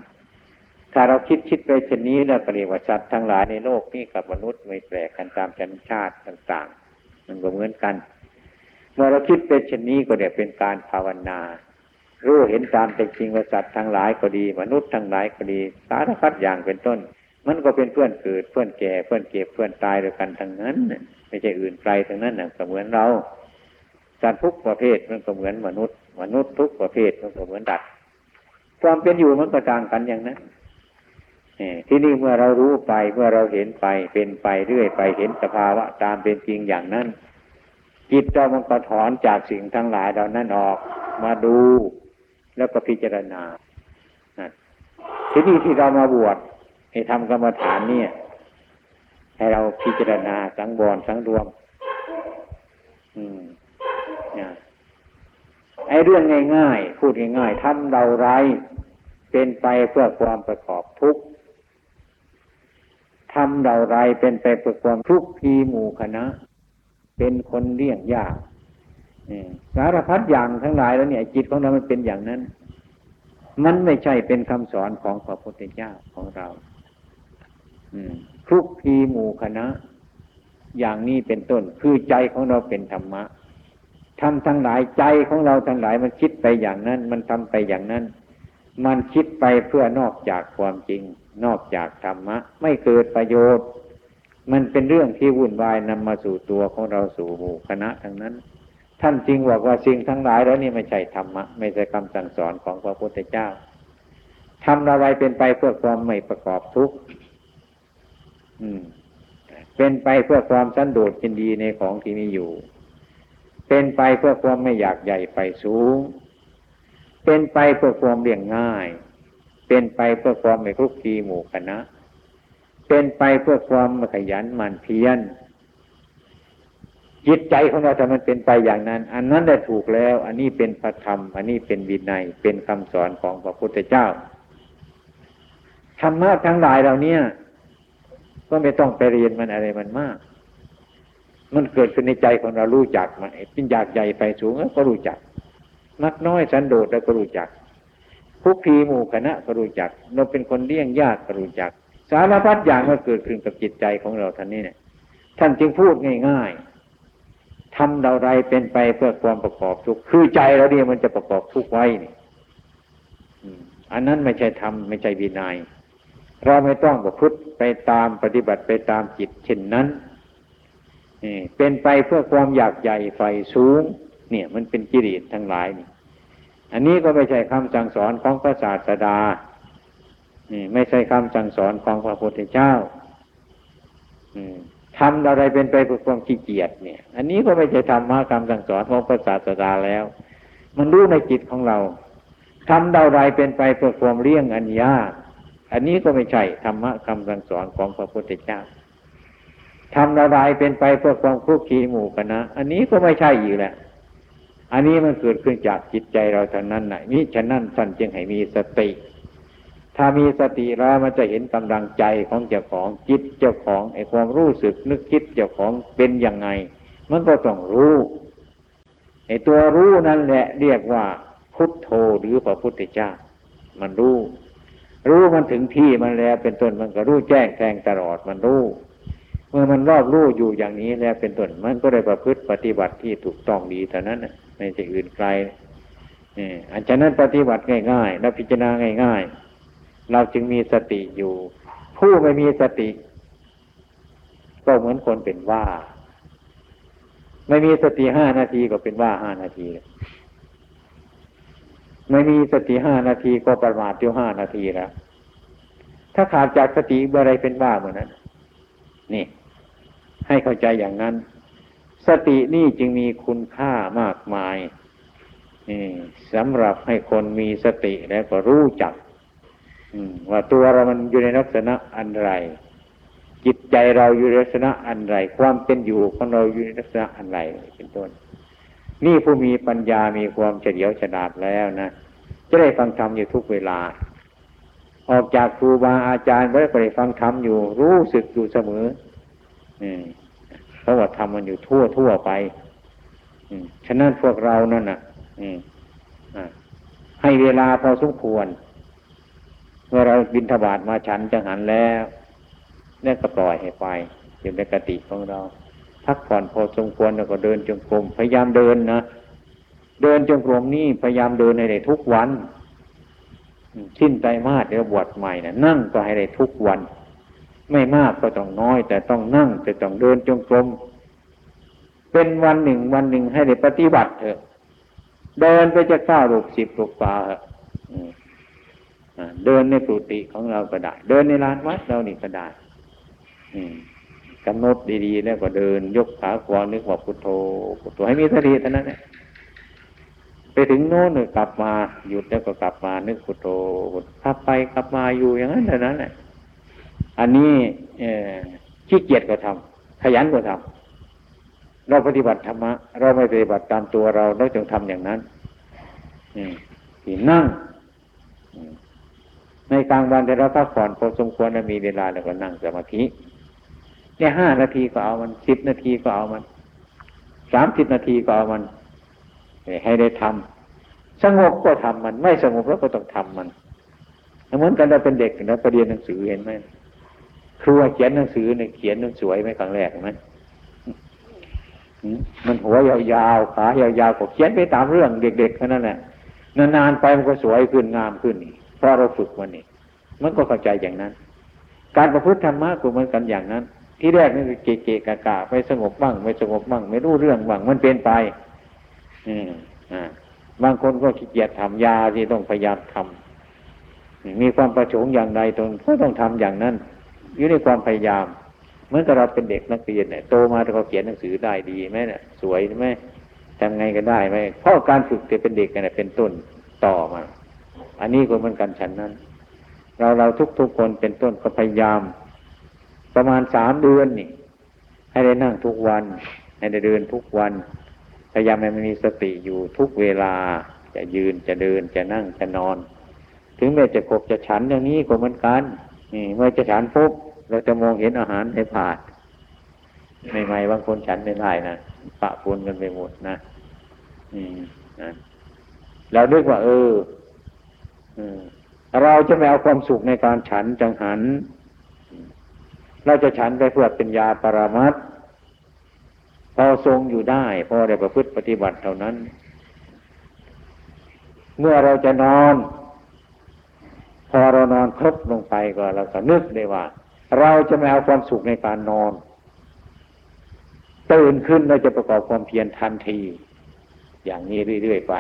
ถ้าเราคิดคิดไปเช่นนี้แล้วปริวัติสัตว์ทั้งหลายในโลกนี้กับมนุษย์ไม่แปลกกันตามชนชาติต่าง ๆ มันก็เหมือนกัน เมื่อเราคิดเป็นเช่นนี้ก็เดี๋ยเป็นการภาวนา รู้เห็นตามเป็นจริงว่าสัตว์ทั้งหลายก็ดี มนุษย์ทั้งหลายก็ดี สารพัดอย่างเป็นต้น มันก็เป็นเพื่อนเกิดเพื่อนแก่เพื่อนเก็บเพื่อนตายด้วยกันทั้งนั้นไม่ใช่อื่นไกลทั้งนั้นนะก็เหมือนเราสัตว์ทุกประเภทมันก็เหมือนมนุษย์ มนุษย์ทุกประเภทมันก็เหมือนดัดความเป็นอยู่มันก็ต่างกันอย่างนั้น ที่นี่เมื่อเรารู้ไปเมื่อเราเห็นไปเป็นไปเรื่อยไปเห็นสภาวะตามเป็นจริงอย่างนั้นจิตเรามันก็ถอนจากสิ่งทั้งหลายเหล่านั้นออกมาดูแล้วก็พิจารณาที่นี่ที่เรามาบวชให้ทำกรรมฐานเนี่ย ให้เราพิจารณาสังวรสังรวม อืมไอ้เรื่องง่ายๆพูดง่ายๆทำเราไร เป็นไปเพื่อความประกอบทุกข์ ทำเราไรเป็นไปเพื่อความทุกข์พีหมู่คณะ เป็นคนเลี่ยงยากสารพัดอย่างทั้งหลายแล้วเนี่ยจิตของเรามันเป็นอย่างนั้น มันไม่ใช่เป็นคำสอนของพระพุทธเจ้าของเราทุกทีหมู่คณะ อย่างนี้เป็นต้น คือใจของเราเป็นธรรมะทำทั้งหลายใจของเราทั้งหลายมันคิดไปอย่างนั้น มันทำไปอย่างนั้น มันคิดไปเพื่อนอกจากความจริง นอกจากธรรมะ ไม่เกิดประโยชน์ มันเป็นเรื่องที่วุ่นวายนำมาสู่ตัวของเราสู่หมู่คณะทั้งนั้น ท่านจริงบอกว่าสิ่งทั้งหลายแล้วนี่ไม่ใช่ธรรมะ ไม่ใช่คำสั่งสอนของพระพุทธเจ้าทำอะไรเป็นไปเพื่อความไม่ประกอบทุกข์เป็นไปเพื่อความสันโดษยินดีในของที่มีอยู่ เป็นไปเพื่อความไม่อยากใหญ่ไปสูง เป็นไปเพื่อความเลี่ยงง่าย เป็นไปเพื่อความไม่คลุกคลีหมู่คณะ เป็นไปเพื่อความขยันหมั่นเพียรจิตใจของเราถ้ามันเป็นไปอย่างนั้น อันนั้นได้ถูกแล้ว อันนี้เป็นพระธรรม อันนี้เป็นวินัยเป็นคำสอนของพระพุทธเจ้าธรรมะทั้งหลายเหล่านี้ก็ไม่ต้องไปเรียนมันอะไรมันมาก มันเกิดขึ้นในใจของเรารู้จักมันเป็นอยากใหญ่ไฟสูงก็รู้จัก มักน้อยสันโดษแล้วก็รู้จัก คุกคีหมู่คณะก็รู้จัก เราเป็นคนเลี้ยงญาติก็รู้จัก สารพัดอย่างมันเกิดขึ้นกับจิตใจของเราท่านนี้เนี่ยท่านจึงพูดง่ายๆทำเราไรเป็นไปเพื่อความประกอบทุกคือใจเราเนี่ยมันจะประกอบทุกไว้นี่อันนั้นไม่ใช่ทำไม่ใช่วินยัย เราไม่ต้องประพฤติไปตามปฏิบัติไปตามจิตเช่นนั้นเป็นไปเพื่อความอยากใหญ่ไฟสูง เนี่ย มันเป็นกิเลสทั้งหลายนี่ อันนี้ก็ไม่ใช่คำสั่งสอนของพระศาสดา นี่ไม่ใช่คำสั่งสอนของพระพุทธเจ้าทำอะไรเป็นไปเพื่อความขี้เกียจเนี่ย อันนี้ก็ไม่ใช่ธรรมะคำสั่งสอนของพระศาสดาแล้ว มันรู้ในจิตของเราทำอะไรเป็นไปเพื่อความเลี่ยงอันยากอันนี้ก็ไม่ใช่ธรรมะคำสั่งสอนของพระพุทธเจ้าทำอะไรเป็นไปเพื่อความคุกคีหมู่กันนะอันนี้ก็ไม่ใช่อยู่แหละ อันนี้มันเกิดขึ้นจากจิตใจเราเท่านั้นนะนี่ฉะนั้นท่านจึงให้มีสติ ถ้ามีสติแล้วมันจะเห็นกำลังใจของเจ้าของจิตเจ้าของไอ้ความรู้สึกนึกคิดเจ้าของเป็นยังไง มันก็ต้องรู้ไอ้ตัวรู้นั่นแหละ เรียกว่าพุทโธหรือพระพุทธเจ้า มันรู้ รู้มันถึงที่มันแล้ว เป็นต้นมันก็รู้แจ้งแทงตลอดมันรู้เมื่อมันรอบรู้อยู่อย่างนี้แล้วเป็นต้นมันก็ได้ประพฤติปฏิบัติที่ถูกต้องดีเท่านั้น ไม่ใช่อื่นไกลนี่อันฉะนั้นปฏิบัติง่ายๆแล้วพิจารณาง่าย ๆ เราจึงมีสติอยู่ ผู้ไม่มีสติ ก็เหมือนคนเป็นว่า ไม่มีสติห้านาทีก็เป็นว่าห้านาทีไม่มีสติห้านาทีก็ประมาทอยู่ห้านาทีแล้วถ้าขาดจากสติเมื่อไรเป็นว่าเหมือนนั้น นี่ ให้เข้าใจอย่างนั้น สตินี่จึงมีคุณค่ามากมายสำหรับให้คนมีสติแล้วก็รู้จักว่าตัวเรามันอยู่ในลักษณะอันไร จิตใจเราอยู่ในลักษณะอันไร ความเป็นอยู่ของเราอยู่ในลักษณะอันไรเป็นต้น นี่ผู้มีปัญญามีความเฉลียวฉลาดแล้วนะจะได้ฟังธรรมอยู่ทุกเวลา ออกจากครูบาอาจารย์ไว้ก็ได้ฟังธรรมอยู่รู้สึกอยู่เสมอ เพราะว่าธรรมมันอยู่ทั่วทั่วไปฉะนั้นพวกเรานั่นน่ะให้เวลาพอสมควร เมื่อเราบินทบาทมาฉันจังหันแล้วนี่ก็ปล่อยให้ไปอยู่ในกติของเรา พักผ่อนพอสมควรแล้วก็เดินจงกรมพยายามเดินนะเดินจงกรมนี่พยายามเดินในทุกวัน สิ้นใจมาสเดี๋ยวบวชใหม่นะนั่งก็ให้ได้ทุกวัน ไม่มากก็ต้องน้อย แต่ต้องนั่งแต่ต้องเดินจงกรมเป็นวันหนึ่งวันหนึ่งให้ได้ปฏิบัติเถอะ เดินไปจะก้าวลูกสิบลูกป่าเดินในปุติของเราก็ได้ เดินในลานวัดเรานี่ก็ได้กำหนดดีๆ แล้วก็เดิน ยกขาขวานึกว่าพุทโธพุทโธให้มีสติเท่านั้นแหละไปถึงโน้นกลับมาหยุดแล้วก็กลับมานึกพุทโธขับไปกลับมาอยู่อย่างนั้นเท่านั้นแหละ อันนี้ขี้เกียจก็ทำขยันก็ทำเราปฏิบัติธรรมะเราไม่ปฏิบัติตามตัวเราเราจึงทำอย่างนั้นที่นั่ง ในกลางวันแต่เราพักผ่อนพอสมควรมีเวลาแล้วก็นั่งสมาธิเนี่ยห้านาทีก็เอามันสิบนาทีก็เอามันสามสิบนาทีก็เอามันให้ได้ทำสงบก็ทำมัน ไม่สงบแล้วก็ต้องทำมันเหมือนกันเราเป็นเด็กนะไปเรียนหนังสือเห็นไหม ครูเขียนหนังสือเนี่ยเขียนนังสวยไหมครั้งแรกไหมมันหัวยาวๆขายาวๆก็เขียนไปตามเรื่องเด็กๆแค่นั้นแหละนานๆไปมันก็สวยขึ้นงามขึ้นนี่เพราะเราฝึกมันนี่มันก็เข้าใจอย่างนั้น การประพฤติธรรมะก็เหมือนกันอย่างนั้น ที่แรกนี่คือเกะเกะกะกะไม่สงบบ้าง ไม่สงบบ้าง ไม่รู้เรื่องบ้างมันเป็นไป อืมอ่าบางคนก็ขี้เกียจทำยาที่ต้องพยายามทำมีความประสงค์อย่างใดตนก็ต้องทำอย่างนั้น อยู่ในความพยายาม เหมือนกับเราเป็นเด็กนักเรียนเนี่ยโตมาแต่เขาเขียนหนังสือได้ดีไหมเนี่ยสวยไหมทำไงก็ได้ไหมเพราะการฝึกจะเป็นเด็กกันเนี่ยเป็นต้นต่อมาอันนี้ก็เหมือนกันฉันนั้น เราเราทุกๆคนเป็นต้นก็พยายาม ประมาณสามเดือนนี่ ให้ได้นั่งทุกวัน ให้ได้เดินทุกวัน พยายามให้มันมีสติอยู่ทุกเวลาจะยืนจะเดินจะนั่งจะนอน ถึงแม้จะขบจะฉันอย่างนี้ก็เหมือนกันนี่เมื่อจะฉันปุ๊บ เราจะมองเห็นอาหารให้ผ่านใหม่ๆบางคนฉันไม่ได้นะปะปนกันไปหมดนะอืมนะเราเรียกว่า เออเราจะไม่เอาความสุขในการฉันจังหัน เราจะฉันไปเพื่อเป็นยาปรามัดพอทรงอยู่ได้ พอได้ประพฤติปฏิบัติเท่านั้น เมื่อเราจะนอน พอเรานอนครบลงไปก็เราก็นึกได้ว่า เราจะไม่เอาความสุขในการนอนตื่นขึ้นเราจะประกอบความเพียรทันที อย่างนี้เรื่อยๆไป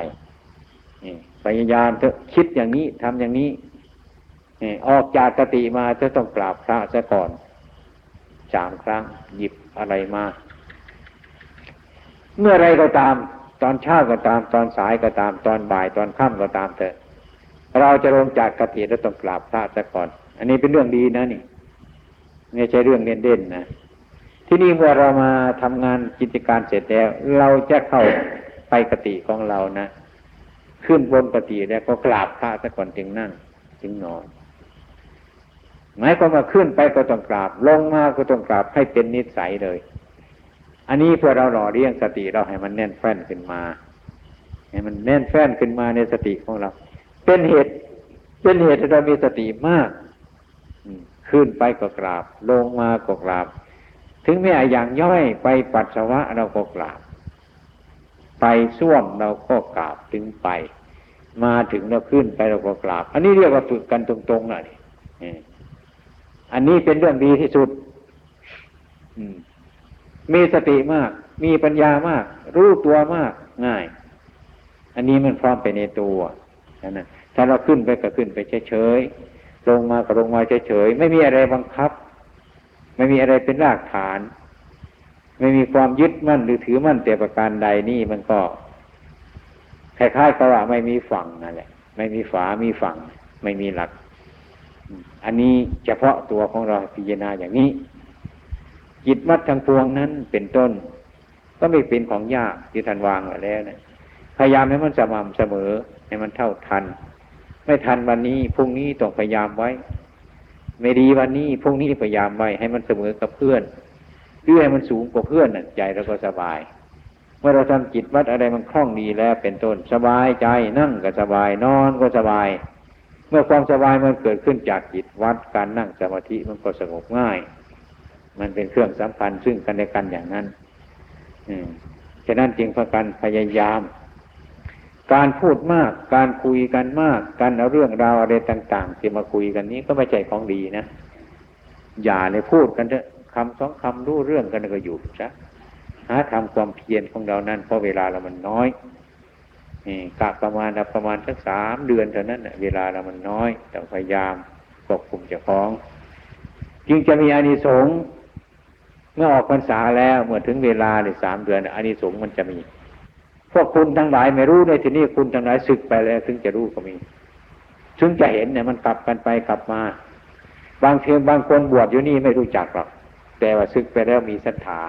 พยายามเถอะคิดอย่างนี้ทำอย่างนี้ออกจากกติมาจะต้องกราบพระซะก่อนสามครั้งหยิบอะไรมา เมื่อไรก็ตาม ตอนเช้าก็ตาม ตอนสายก็ตาม ตอนบ่ายตอนค่ำก็ตามเถอะ เราจะลงจากกติเราต้องกราบพระซะก่อน อันนี้เป็นเรื่องดีนะนี่ ไม่ใช่เรื่องเล่นเด่นนะที่นี่เมื่อเรามาทำงานกิจการเสร็จแล้ว เราจะเข้าไปกติของเรานะขึ้นบนกติแล้วก็กราบพระซะก่อนจึงนั่งจึงนอนหมายความว่าขึ้นไปก็ต้องกราบ ลงมาก็ต้องกราบให้เป็นนิสัยเลย อันนี้เพื่อเราหล่อเลี้ยงสติเราให้มันแน่นแฟ้นขึ้นมาให้มันแน่นแฟ้นขึ้นมาในสติของเรา เป็นเหตุ เป็นเหตุที่เรามีสติมาก ขึ้นไปก็กราบ ลงมาก็กราบ ถึงแม้อย่างย่อยไปปัสสาวะเราก็กราบ ไปส้วมเราก็กราบถึงไป มาถึงเราขึ้นไปเราก็กราบ อันนี้เรียกว่าฝึกกันตรงๆน่ะอันนี้เป็นเรื่องดีที่สุดมีสติมาก มีปัญญามาก รู้ตัวมากง่าย อันนี้มันพร้อมไปในตัวนะถ้าเราขึ้นไปก็ขึ้นไปเฉยๆ ลงมาก็ลงมาเฉยๆไม่มีอะไรบังคับ ไม่มีอะไรเป็นรากฐาน ไม่มีความยึดมั่นหรือถือมั่นแต่ประการใดนี่มันก็คล้ายๆกับว่าไม่มีฝั่งนั่นแหละ ไม่มีฝา มีฝั่ง ไม่มีหลัก อันนี้เฉพาะตัวของเราพิจารณาอย่างนี้ จิตมัดทางพวงนั้นเป็นต้น ก็ไม่เป็นของยากที่ท่านวางไว้แล้วนะพยายามให้มันสม่ำเสมอให้มันเท่าทัน ไม่ทันวันนี้พรุ่งนี้ต้องพยายามไว้ ไม่ดีวันนี้พรุ่งนี้พยายามไว้ให้มันเสมอกับเพื่อนเพื่อให้มันสูงกว่าเพื่อนใจเราก็สบาย เมื่อเราทำจิตวัดอะไรมันคล่องดีแล้วเป็นต้นสบายใจนั่งก็สบายนอนก็สบาย เมื่อความสบายมันเกิดขึ้นจากจิตวัดการนั่งสมาธิมันก็สงบง่าย มันเป็นเครื่องสัมพันธ์ซึ่งกันและกันอย่างนั้น อืมฉะนั้นจึงพากันพยายาม การพูดมาก การคุยกันมาก การเอาเรื่องราวอะไรต่างๆที่มาคุยกันนี้ก็ไม่ใช่ของดีนะ อย่าเลยพูดกันเถอะคำสองคำรู้เรื่องกันก็อยู่ซะหาทำความเพียรของเรานั้นเพราะเวลาเรามันน้อยกะประมาณประมาณสักสามเดือนเท่านั้นเวลาเรามันน้อยต้องพยายามควบคุมเจ้าของ จึงจะมีอานิสงส์เมื่อออกพรรษาแล้วเมื่อถึงเวลาในสามเดือนอานิสงส์มันจะมี พวกคุณทั้งหลายไม่รู้ในที่นี้คุณทั้งหลายศึกไปแล้วถึงจะรู้ก็มี ถึงจะเห็นเนี่ยมันกลับกันไปกลับมา บางเทอมบางคนบวชอยู่นี่ไม่รู้จักหรอกแต่ว่าศึกไปแล้วมีศรัทธา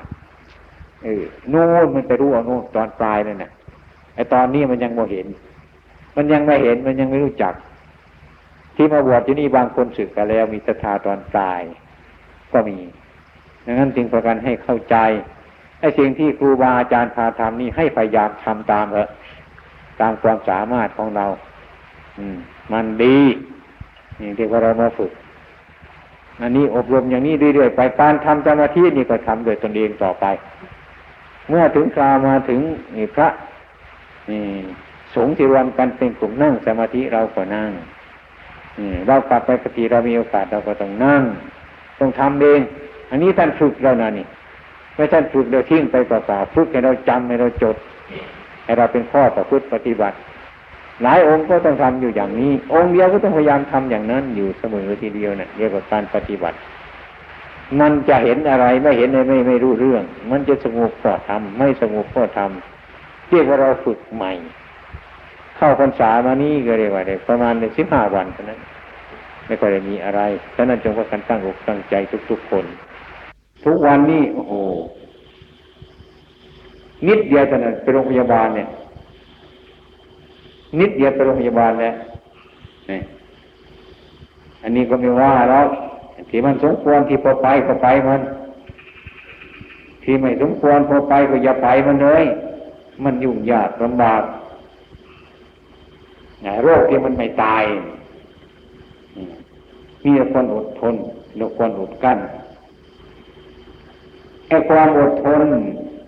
เออโน่นมันไปรู้เอาโน่นตอนปลายนั่นแหละไอตอนนี้มันยังไม่เห็น มันยังไม่เห็นมันยังไม่รู้จัก ที่มาบวชที่นี่บางคนสึกกันแล้วมีศรัทธาตอนตาย ก็มีดังนั้นจึงประกันให้เข้าใจ ไอ้สิ่งที่ครูบาอาจารย์พาทำนี่ให้พยายามทำตามเถอะตามความสามารถของเรา อืม มันดีนี่ที่ว่าเรามาฝึกอันนี้อบรมอย่างนี้เรื่อยๆไปการทำสมาธินี่ก็ทำโดยตนเองต่อไป เมื่อถึงคราวมาถึงพระสงฆ์ที่รวมกันเป็นกลุ่มนั่งสมาธิเราก็นั่งเรากลับไปปฏิเรามีโอกาสเราก็ต้องนั่ง ต้องทำเอง อันนี้ท่านฝึกเรานะนี่ ไม่ท่านฝึกเราทิ้งไปเปล่าๆฝึกให้เราจำให้เราจด ให้เราเป็นข้อประพฤติปฏิบัติ หลายองค์ก็ต้องทำอยู่อย่างนี้ องค์เดียวก็ต้องพยายามทำอย่างนั้นอยู่เสมอทีเดียวเนะ่ยเรียกว่าการปฏิบัติมันจะเห็นอะไรไม่เห็นไม่ไม่ไม่รู้เรื่อง มันจะสงบก็ทำไม่สงบก็ทำเรียกว่าเราฝึกใหม่ เข้าพรรษามานี่ก็เรียกว่าได้ประมาณในสิบห้าวันเท่านั้นไม่ค่อยได้มีอะไรฉะนั้นจงว่ากันตั้งอกตั้งใจทุก ๆ คน ทุกวันนี้โอ้โหนิดเดียวเท่านั้นไปโรงพยาบาลเนี่ย นิดเดียวไปโรงพยาบาลแล้วนี่อันนี้ก็ไม่ว่าแล้วที่มันสมควรที่พอไปก็ไปมัน ที่ไม่สมควรพอไปก็อย่าไปมันเลย มันยุ่งยากลำบากโรคที่มันไม่ตายมีคนอดทนเราควรอดกั้น ไอ้ความอดทน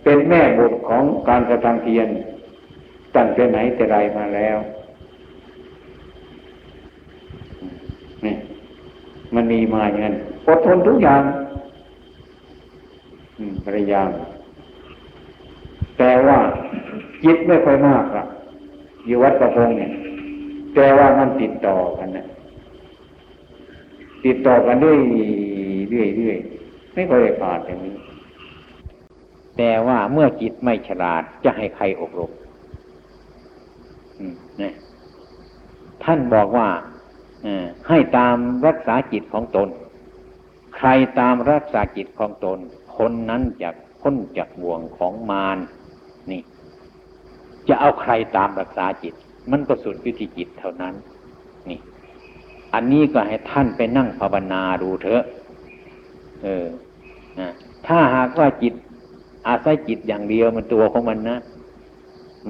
เป็นแม่บทของการกระทำเพียรตั้งแต่ไหนแต่ไรมาแล้วนี่มันมีมาอย่างนั้นอดทนทุกอย่างพยายามแต่ว่าจิตไม่ค่อยมากอะอยู่วัดประพงเนี่ย แต่ว่ามันติดต่อกันนะติดต่อกันเรื่อยเรื่อยเรื่อยไม่ค่อยได้ขาดอย่างนี้ แต่ว่าเมื่อจิตไม่ฉลาดจะให้ใครอบรมนี่ท่านบอกว่าให้ตามรักษาจิตของตน ใครตามรักษาจิตของตน คนนั้นจะพ้นจากบ่วงของมารนี่ จะเอาใครตามรักษาจิต มันก็สุดวิธีจิตเท่านั้น นี่ อันนี้ก็ให้ท่านไปนั่งภาวนาดูเถอะ เออถ้าหากว่าจิต อาศัยจิตอย่างเดียวมันตัวของมันนะ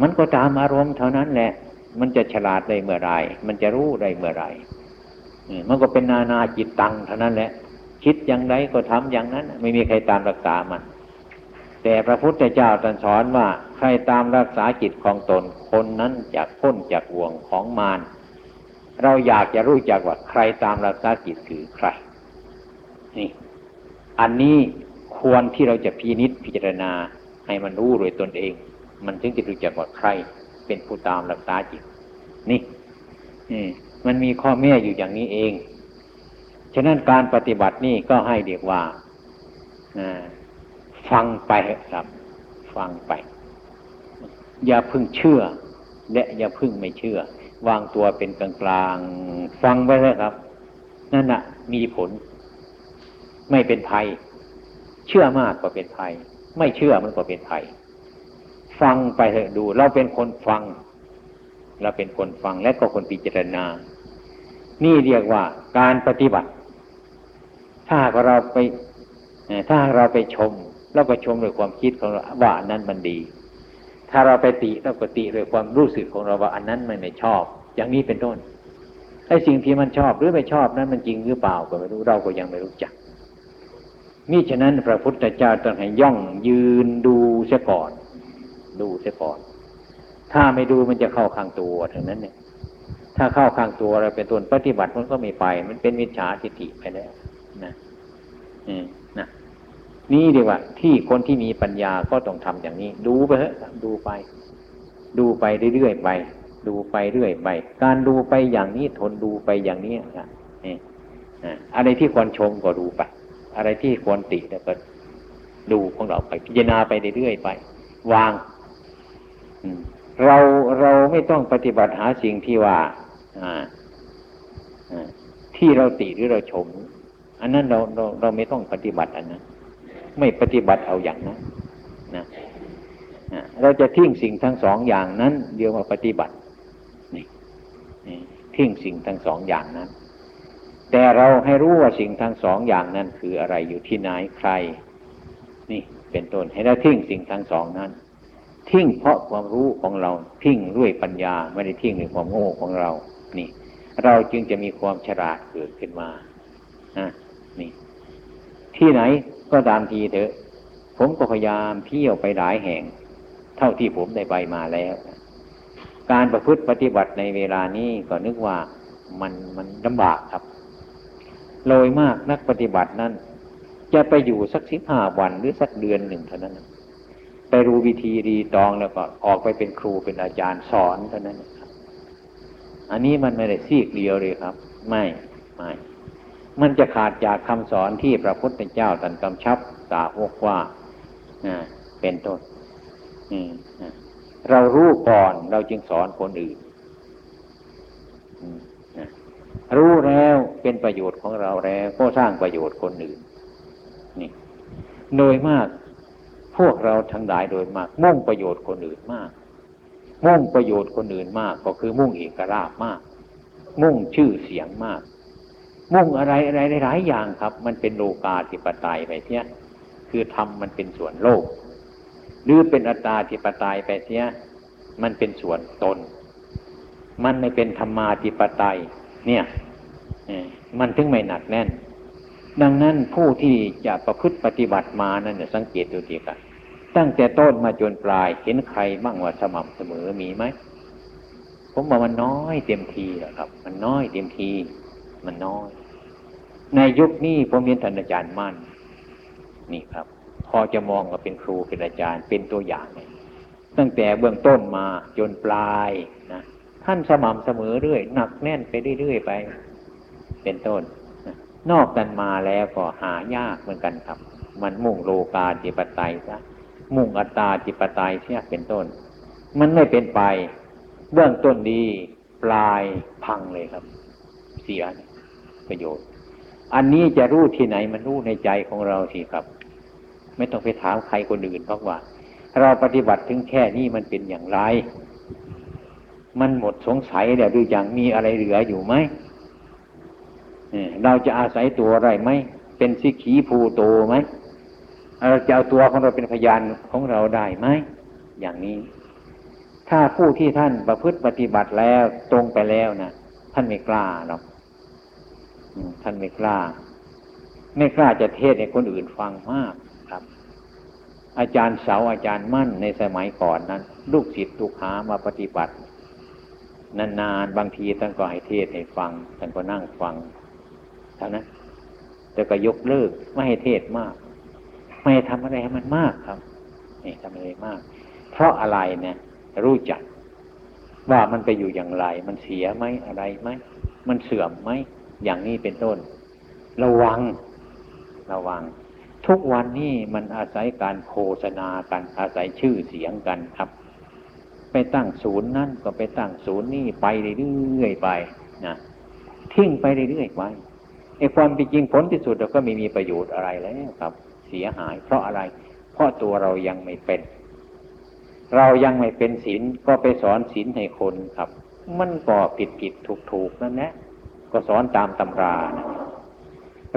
มันก็ตามอารมณ์เท่านั้นแหละ มันจะฉลาดได้เมื่อไรมันจะรู้ได้เมื่อไรมันก็เป็นนานาจิตตังเท่านั้นแหละ คิดอย่างไรก็ทำอย่างนั้น ไม่มีใครตามรักษามัน แต่พระพุทธเจ้าตรัสสอนว่าใครตามรักษาจิตของตน คนนั้นจะพ้นจากห่วงของมารเราอยากจะรู้จักว่าใครตามรักษาจิตคือใคร นี่ อันนี้ ควรที่เราจะพินิษพิจารณาให้มันรู้โดยตนเอง มันถึงจะรู้จักว่าใคร เป็นผู้ตามรักษาจิตนี่นี่มันมีข้อแม่อยู่อย่างนี้เอง ฉะนั้นการปฏิบัตินี่ก็ให้เรียกว่าฟังไปครับ ฟังไป อย่าพึ่งเชื่อ และอย่าพึ่งไม่เชื่อ วางตัวเป็นกลางกลางฟังไปเลยครับ นั่นนะมีผล ไม่เป็นภัย เชื่อมากก็เป็นภัย ไม่เชื่อมันก็เป็นภัย ฟังไปเถอะดู เราเป็นคนฟัง เราเป็นคนฟังและก็คนพิจารณา นี่เรียกว่าการปฏิบัติ ถ้าเราไปถ้าเราไปชมเราก็ชมด้วยความคิดของเราว่าอันนั้นมันดี ถ้าเราไปติเราก็ติด้วยความรู้สึกของเราว่าอันนั้นมันไม่ชอบ อย่างนี้เป็นต้นไอ้สิ่งที่มันชอบหรือไม่ชอบนั้นมันจริงหรือเปล่าก็ไม่รู้เราก็ยังไม่รู้จัก นี่ฉะนั้นพระพุทธเจ้าต้องให้ย่องยืนดูเสียก่อน ดูเสียก่อน ถ้าไม่ดูมันจะเข้าข้างตัวทั้งนั้นเนี่ย ถ้าเข้าข้างตัวเราเป็นต้นปฏิบัติมันก็ไม่ไป มันเป็นมิจฉาทิฏฐิไปแล้วนะนะนี่ดีว่า ที่คนที่มีปัญญาก็ต้องทำอย่างนี้ ดูไปเถอะดูไป ดูไปเรื่อยๆไป ดูไปเรื่อยไป การดูไปอย่างนี้ทนดูไปอย่างนี้นะอะไรที่ควรชมก็ดูไป อะไรที่ควรติก็ดูของเราไป พิจารณาไปเรื่อยๆไป วางเราเราไม่ต้องปฏิบัติหาสิ่งที่ว่าที่เราติหรือเราชม อันนั้นเราเราเราไม่ต้องปฏิบัติอันนั้นไม่ปฏิบัติเอาอย่างนั้นนะเราจะทิ้งสิ่งทั้งสองอย่างนั้น เดียวมาปฏิบัตินี่ทิ้งสิ่งทั้งสองอย่างนั้น แต่เราให้รู้ว่าสิ่งทั้งสองอย่างนั้นคืออะไรอยู่ที่ไหนใคร นี่เป็นต้นให้เราทิ้งสิ่งทั้งสองนั้นทิ้งเพราะความรู้ของเราทิ้งด้วยปัญญาไม่ได้ทิ้งด้วยความโง่ของเรา นี่ เราจึงจะมีความฉลาดเกิดขึ้นมาอะนี่ ที่ไหนก็ตามทีเถอะ ผมก็พยายามเที่ยวไปหลายแห่ง เท่าที่ผมได้ไปมาแล้ว การประพฤติปฏิบัติในเวลานี้ก็นึกว่ามันมันลำบากครับ โดยมากนักปฏิบัตินั้น จะไปอยู่สักสิบห้าวันหรือสักเดือนหนึ่งเท่านั้นไปรู้วิธีดีตองแล้วก็ออกไปเป็นครูเป็นอาจารย์สอนเท่านั้นครับอันนี้มันไม่ได้ซีกเดียวเลยครับ ไม่ไม่มันจะขาดจากคำสอนที่พระพุทธเจ้าตรัสกำชับสาวกว่าเป็นต้นเรารู้ก่อนเราจึงสอนคนอื่น รู้แล้วเป็นประโยชน์ของเราแล้ว ก็สร้างประโยชน์คนอื่น นี่ โดยมาก พวกเราทั้งหลายโดยมาก มุ่งประโยชน์คนอื่นมาก มุ่งประโยชน์คนอื่นมาก ก็คือมุ่งเอกราชมาก มุ่งชื่อเสียงมาก มุ่งอะไรอะไรหลายอย่างครับ มันเป็นโลกาธิปไตยไปเสียคือทำมันเป็นส่วนโลก หรือเป็นอัตตาธิปไตยไปเสียมันเป็นส่วนตน มันไม่เป็นธรรมาธิปไตย เนี่ยมันถึงไม่หนักแน่น ดังนั้นผู้ที่จะประพฤติปฏิบัติมานั่นเนี่ยสังเกตดูดีกันตั้งแต่ต้นมาจนปลายเห็นใครบ้างว่าสม่ำเสมอมีไหมผมว่ามันน้อยเต็มทีแหละครับ มันน้อยเต็มที มันน้อย ในยุคนี้ผมเห็นท่านอาจารย์มั่น นี่ครับ พอจะมองว่าเป็นครูเป็นอาจารย์เป็นตัวอย่าง ตั้งแต่เบื้องต้นมาจนปลาย ท่านสม่ำเสมอเรื่อยหนักแน่นไปเรื่อยๆไป เป็นต้น นอกกันมาแล้วก็หายากเหมือนกันครับ มันมุ่งโลกาจิปไตยซะมุ่งอัตตาจิปไตยเสียเป็นต้น มันไม่เป็นไป เบื้องต้นดีปลายพังเลยครับ เสียประโยชน์ อันนี้จะรู้ที่ไหนมันรู้ในใจของเราสิครับ ไม่ต้องไปถามใครคนอื่นเพราะว่า เราปฏิบัติถึงแค่นี้มันเป็นอย่างไร มันหมดสงสัยแล้วดูอย่างมีอะไรเหลืออยู่ไหมเราจะอาศัยตัวอะไรไหมเป็นสิขีภูโตไหมเราจะเอาตัวของเราเป็นพยานของเราได้ไหมอย่างนี้ ถ้าผู้ที่ท่านประพฤติปฏิบัติแล้วตรงไปแล้วนะท่านไม่กล้าหรอกท่านไม่กล้า ไม่กล้าจะเทศให้คนอื่นฟังมากครับ อาจารย์เสาอาจารย์มั่นในสมัยก่อนนั้น ลูกศิษย์ลูกหามาปฏิบัติ นานๆ บางทีท่านก็ให้เทศให้ฟังท่านก็นั่งฟังเท่านั้นแต่ก็ยกเลิกไม่ให้เทศมาก ไม่ให้ทำอะไรให้มันมากครับนี่ทำอะไรมาก เพราะอะไรเนี่ย รู้จัก ว่ามันไปอยู่อย่างไร มันเสียไหมอะไรไหมมันเสื่อมไหมอย่างนี้เป็นต้น ระวัง ระวัง ทุกวันนี้มันอาศัยการโฆษณากันอาศัยชื่อเสียงกันครับ ไปตั้งศูนย์นั่นก็ไปตั้งศูนย์นี่ไปเรื่อยๆไปนะทิ้งไปเรื่อยๆไปไอ้ความเป็นจริงผลที่สุดเราก็ไม่มีประโยชน์อะไรแล้วครับ เสียหาย เพราะอะไร เพราะตัวเรายังไม่เป็น เรายังไม่เป็นศีลก็ไปสอนศีลให้คนครับ มันก็ผิดผิดถูกถูกนั่นแหละก็สอนตามตำรานะ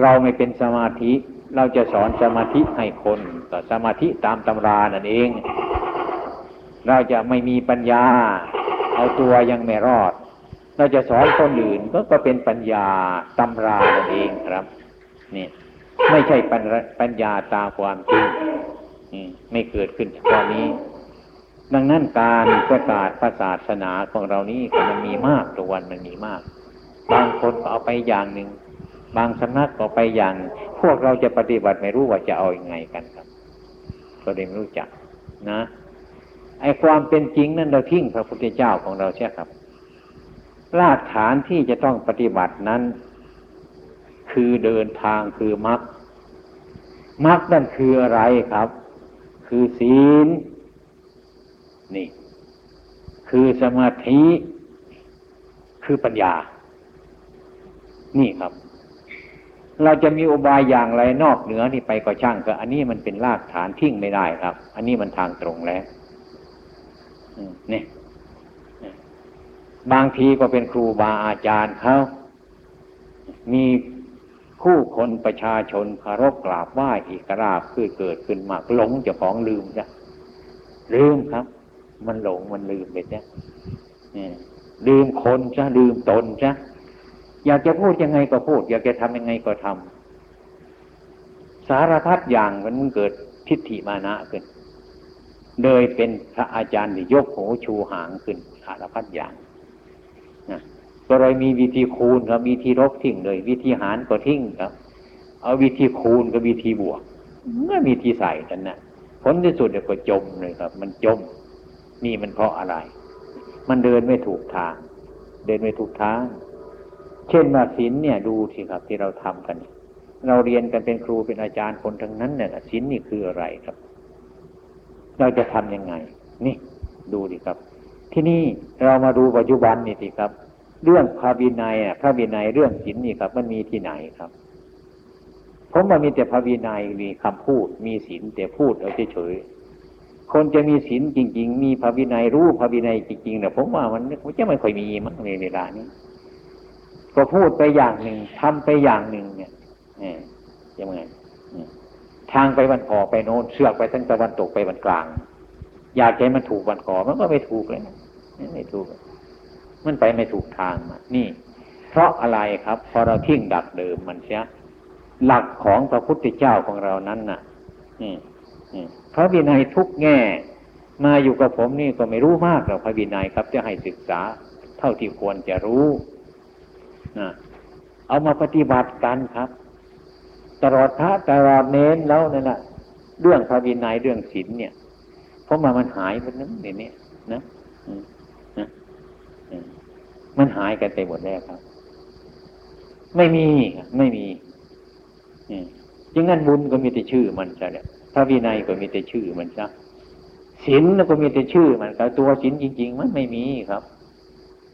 เราไม่เป็นสมาธิ เราจะสอนสมาธิให้คนก็สมาธิตามตำรานั่นเอง เราจะไม่มีปัญญา เอาตัวยังไม่รอด เราจะสอนคนอื่นก็ก็เป็นปัญญาตำรานั่นเองครับนี่ไม่ใช่ปัญญาตาความจริงไม่เกิดขึ้นเฉพาะนี้ ดังนั้นการประกาศศาสนาของเรานี้มันมีมากตัววันมันมีมาก บางคนก็เอาไปอย่างหนึ่งบางสำนักก็ไปอย่าง พวกเราจะปฏิบัติไม่รู้ว่าจะเอาอยัางไงกันครับก็เลยไม่รู้จักนะ ไอความเป็นจริงนั้นเราทิ้งพระพุทธเจ้าของเราใช่ครับ รากฐานที่จะต้องปฏิบัตินั้น คือเดินทางคือมรรคมรรคนั่นคืออะไรครับ คือศีลนี่ คือสมาธิคือปัญญา นี่ครับ เราจะมีอุบายอย่างไรนอกเหนือนี่ไปก็ช่างก็อันนี้มันเป็นรากฐานทิ้งไม่ได้ครับ อันนี้มันทางตรงแล้ว นี่บางทีก็เป็นครูบาอาจารย์เขามีคู่คนประชาชนคารพกราบไหว้อีกราบคือเกิดขึ้นมากหลงเจ้าของลืมจ้ะลืมครับ มันหลงมันลืมไปจ้ะลืมคนจ้ะลืมตนจ้ะอยากจะพูดยังไงก็พูด อยากจะทำยังไงก็ทำสารพัดอย่างมันเกิดทิฏฐิมานะขึ้น เลยเป็นพระอาจารย์ที่ยกหูชูหางขึ้นสารพัดอย่างนะก็เลยมีวิธีคูณครับวิธีลบทิ้งเลย วิธีหารก็ทิ้งครับ เอาวิธีคูณกับวิธีบวกไม่มีที่ใส่กันนะผลที่สุดเดี๋ยวก็จมเลยครับ มันจม นี่มันเพราะอะไร มันเดินไม่ถูกทาง เดินไม่ถูกทาง เช่นว่าศีลเนี่ยดูสิครับ ที่เราทำกัน เราเรียนกันเป็นครูเป็นอาจารย์คนทั้งนั้นเนี่ยศีลนี่คืออะไรครับ เราจะทํำยังไง นี่ดูดิครับ ที่นี่เรามาดูปัจจุบันนี่สิครับ เรื่องพระบินัยพระบินัยเรื่องศีลนี่ครับ มันมีที่ไหนครับผมว่ามีแต่พระวินัยมีคำพูด มีศีลแต่พูดเอาเฉยๆคนจะมีศีลจริง ๆ มีพระวินัยรู้พระวินัยจริงๆเนี่ยผมว่ามันมันจะไม่ค่อยมีมั้งในเวลานี้ก็พูดไปอย่างหนึ่งทำไปอย่างหนึ่งเนี่ยยังไง ทางไปวันก่อไปโน้นเสือกไปทั้งตะวันตกไปวันกลาง อยากให้มันถูกวันก่อมันก็ไม่ถูกเลยไม่ถูก มันไปไม่ถูกทางมานี่ เพราะอะไรครับพอเราทิ้งดักเดิมมันเสียหลักของพระพุทธเจ้าของเรานั้นน่ะนี่พระวินัยทุกแง่ มาอยู่กับผมนี่ก็ไม่รู้มากหรอกพระวินัยครับจะให้ศึกษาเท่าที่ควรจะรู้นะเอามาปฏิบัติกันครับ ตลอดพระตลอดเน้นแล้วนั่นแหละเรื่องพระวินัยเรื่องศีลเนี่ย เพราะมามันหายไปนั้นเดี๋ยวนี้นะนะมันหายกันไปหมดแล้วครับ ไม่มีไม่มีจึงงั้นบุญก็มีแต่ชื่อมันใช่ไหมพระวินัยก็มีแต่ชื่อมันซะศีลก็มีแต่ชื่อมันแต่ตัวศีลจริง ๆ มันไม่มีครับ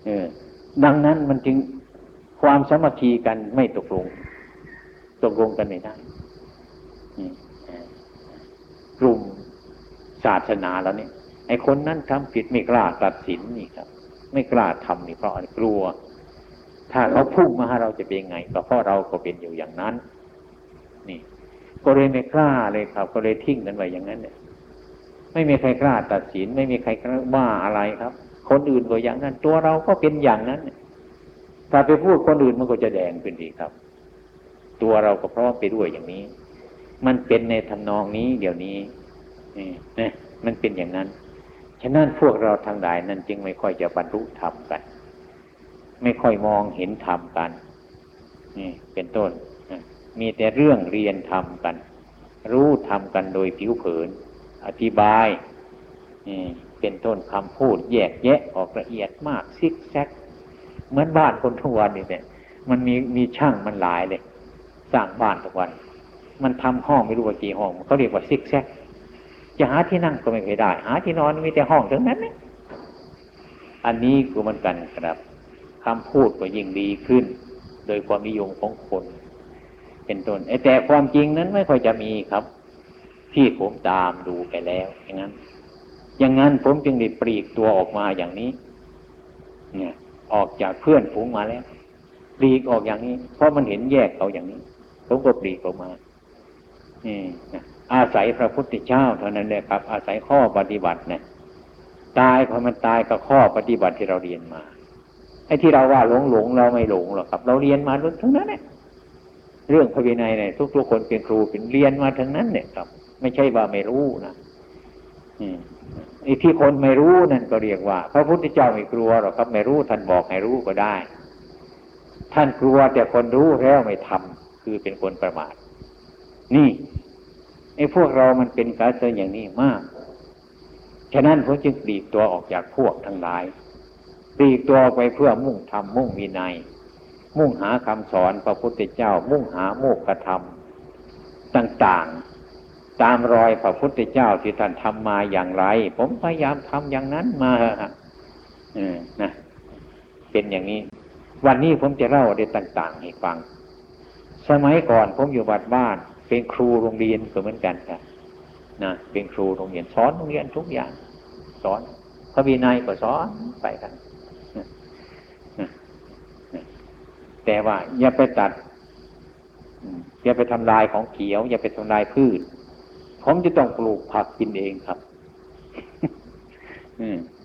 เออ ดังนั้นมันจึงความสมัคคีกันไม่ตกลง ตกลงกันไม่ได้กลุ่มศาสนาแล้วเนี่ยไอ้คนนั้นทำผิดไม่กล้าตัดสินนี่ครับ ไม่กล้าทำนี่เพราะกลัว ถ้าเขาพุ่งมาหาเราจะเป็นไงก็เพราะเราก็เป็นอยู่อย่างนั้น นี่ ก็เลยไม่กล้าเลยครับ ก็เลยทิ้งกันไว้อย่างนั้นเนี่ยไม่มีใครกล้าตัดสิน ไม่มีใครกล้าว่าอะไรครับ คนอื่นก็อย่างนั้น ตัวเราก็เป็นอย่างนั้น ถ้าไปพูดคนอื่นมันก็จะแดงขึ้นดีครับ ตัวเราก็พร้อมไปด้วยอย่างนี้ มันเป็นในทำนองนี้เดี๋ยวนี้นี่นะมันเป็นอย่างนั้น ฉะนั้นพวกเราทางหลายนั้นจึงไม่ค่อยจะบรรลุธรรมกัน ไม่ค่อยมองเห็นธรรมกันนี่เป็นต้นมีแต่เรื่องเรียนธรรมกัน รู้ธรรมกันโดยผิวเผิน อธิบายนี่เป็นต้นคำพูดแยกแยะออกละเอียดมากซิกแซกเหมือนบ้านคนทุกวันนี่เนี่ยมันมีมีช่างมันหลายเลย สร้างบ้านทุกวัน มันทำห้องไม่รู้ว่ากี่ห้องเขาเรียกว่าซิกแซกจะหาที่นั่งก็ไม่เคยได้ หาที่นอนมีแต่ห้องทั้งนั้นนี่อันนี้ก็มันกันครับคำพูดก็ยิ่งดีขึ้น โดยความนิยมของคน เป็นต้นแต่ความจริงนั้นไม่ค่อยจะมีครับ ที่ผมตามดูไปแล้ว อย่างนั้น อย่างนั้นผมจึงได้ปลีกตัวออกมาอย่างนี้ เนี่ย ออกจากเพื่อนฝูงมาแล้วปลีกออกอย่างนี้ เพราะมันเห็นแยกเขาอย่างนี้ ผมก็ปลีกออกมานี่อาศัยพระพุทธเจ้าเท่านั้นเลยครับ อาศัยข้อปฏิบัตินี่ตายพอมันตายกับข้อปฏิบัติที่เราเรียนมาไอ้ที่เราว่าหลงหลงเราไม่หลงหรอกครับ เราเรียนมาทั้งนั้นเนี่ยเรื่องพระวินัยเนี่ยทุกๆคนเป็นครูเป็นเรียนมาทั้งนั้นเนี่ยครับ ไม่ใช่ว่าไม่รู้นะไอ้ที่คนไม่รู้นั่นก็เรียกว่า พระพุทธเจ้าไม่กลัวหรอกครับ ไม่รู้ท่านบอกให้รู้ก็ได้ ท่านกลัวแต่คนรู้แล้วไม่ทำ คือเป็นคนประมาทนี่ไอ้พวกเรามันเป็นการเตือนอย่างนี้มาก ฉะนั้นผมจึงปลีกตัวออกจากพวกทั้งหลายปลีกตัวไปเพื่อมุ่งทำมุ่งวินัย มุ่งหาคำสอนพระพุทธเจ้า มุ่งหาโมกขธรรม ต่างๆ ตามรอยพระพุทธเจ้าที่ท่านทำมาอย่างไร ผมพยายามทำอย่างนั้นมาเออนะ เป็นอย่างนี้ วันนี้ผมจะเล่าได้ต่าง ๆ ให้ฟัง สมัยก่อนผมอยู่บัดบ้าน เป็นครูโรงเรียนก็เหมือนกันครับนะเป็นครูโรงเรียนสอนโรงเรียนทุกอย่างสอนพระวินัยก็สอนไปกันแต่ว่าอย่าไปตัดอย่าไปทำลายของเขียว อย่าไปทำลายพืช ผมจะต้องปลูกผักกินเองครับ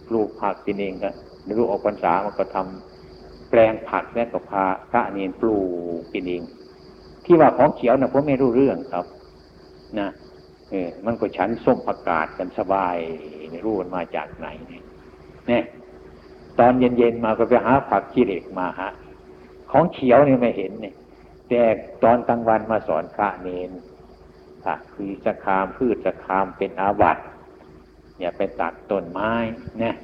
ปลูกผักกินเองก็รู้ออกพรรษามันก็ทำแปลงผักแล้วก็พาพระเนียนปลูกกินเอง ที่ว่าของเขียวนะผมไม่รู้เรื่องครับ นะเออมันก็ฉันส้มผักกาดกันสบายไม่รู้มันมาจากไหนเนี่ยตอนเย็นๆมาก็ไปหาผักขี้เหล็กมาฮะของเขียวนี่ไม่เห็นเนี่ยแต่ตอนกลางวันมาสอนพระเนนผักคือจะคามพืชจะคามเป็นอาบัติอย่าไปตัดต้นไม้เนี่ย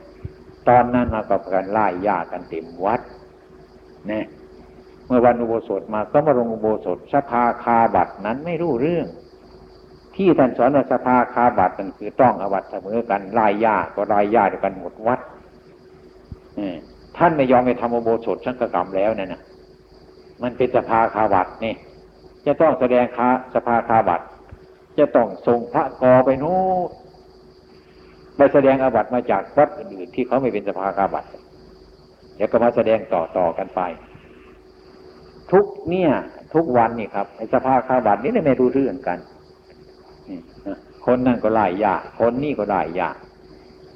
ตอนนั้นมากับการไล่ยากันเต็มวัดเนี่ย เมื่อวันอุโบสถมาก็มาลงอุโบสถสภาคาบัตนั้นไม่รู้เรื่อง ที่ท่านสอนว่าสภาคาบัตนั่นคือต้องอวัตเสมอกันลายญาก็ลายญาด้วกันหมดวัดท่านไม่ยอมไปทำอุโบสถสังกกรรมแล้วนั่นนะมันเป็นสภาคาบัตนี่จะต้องแสดงคาสภาคาบัตจะต้องส่งพระกอไปโน้ไปแสดงอาบัตมาจากวัดอื่นๆที่เขาไม่เป็นสภาคาบัตเดี๋ยวก็มาแสดงต่อต่อกันไป ทุกเนี่ย ทุกวันนี่ครับไอ้สภาพข้าวบัตรนี่ไม่รู้เรื่องกันคนนั่นก็ไล่ยากคนนี่ก็ไล่ยาก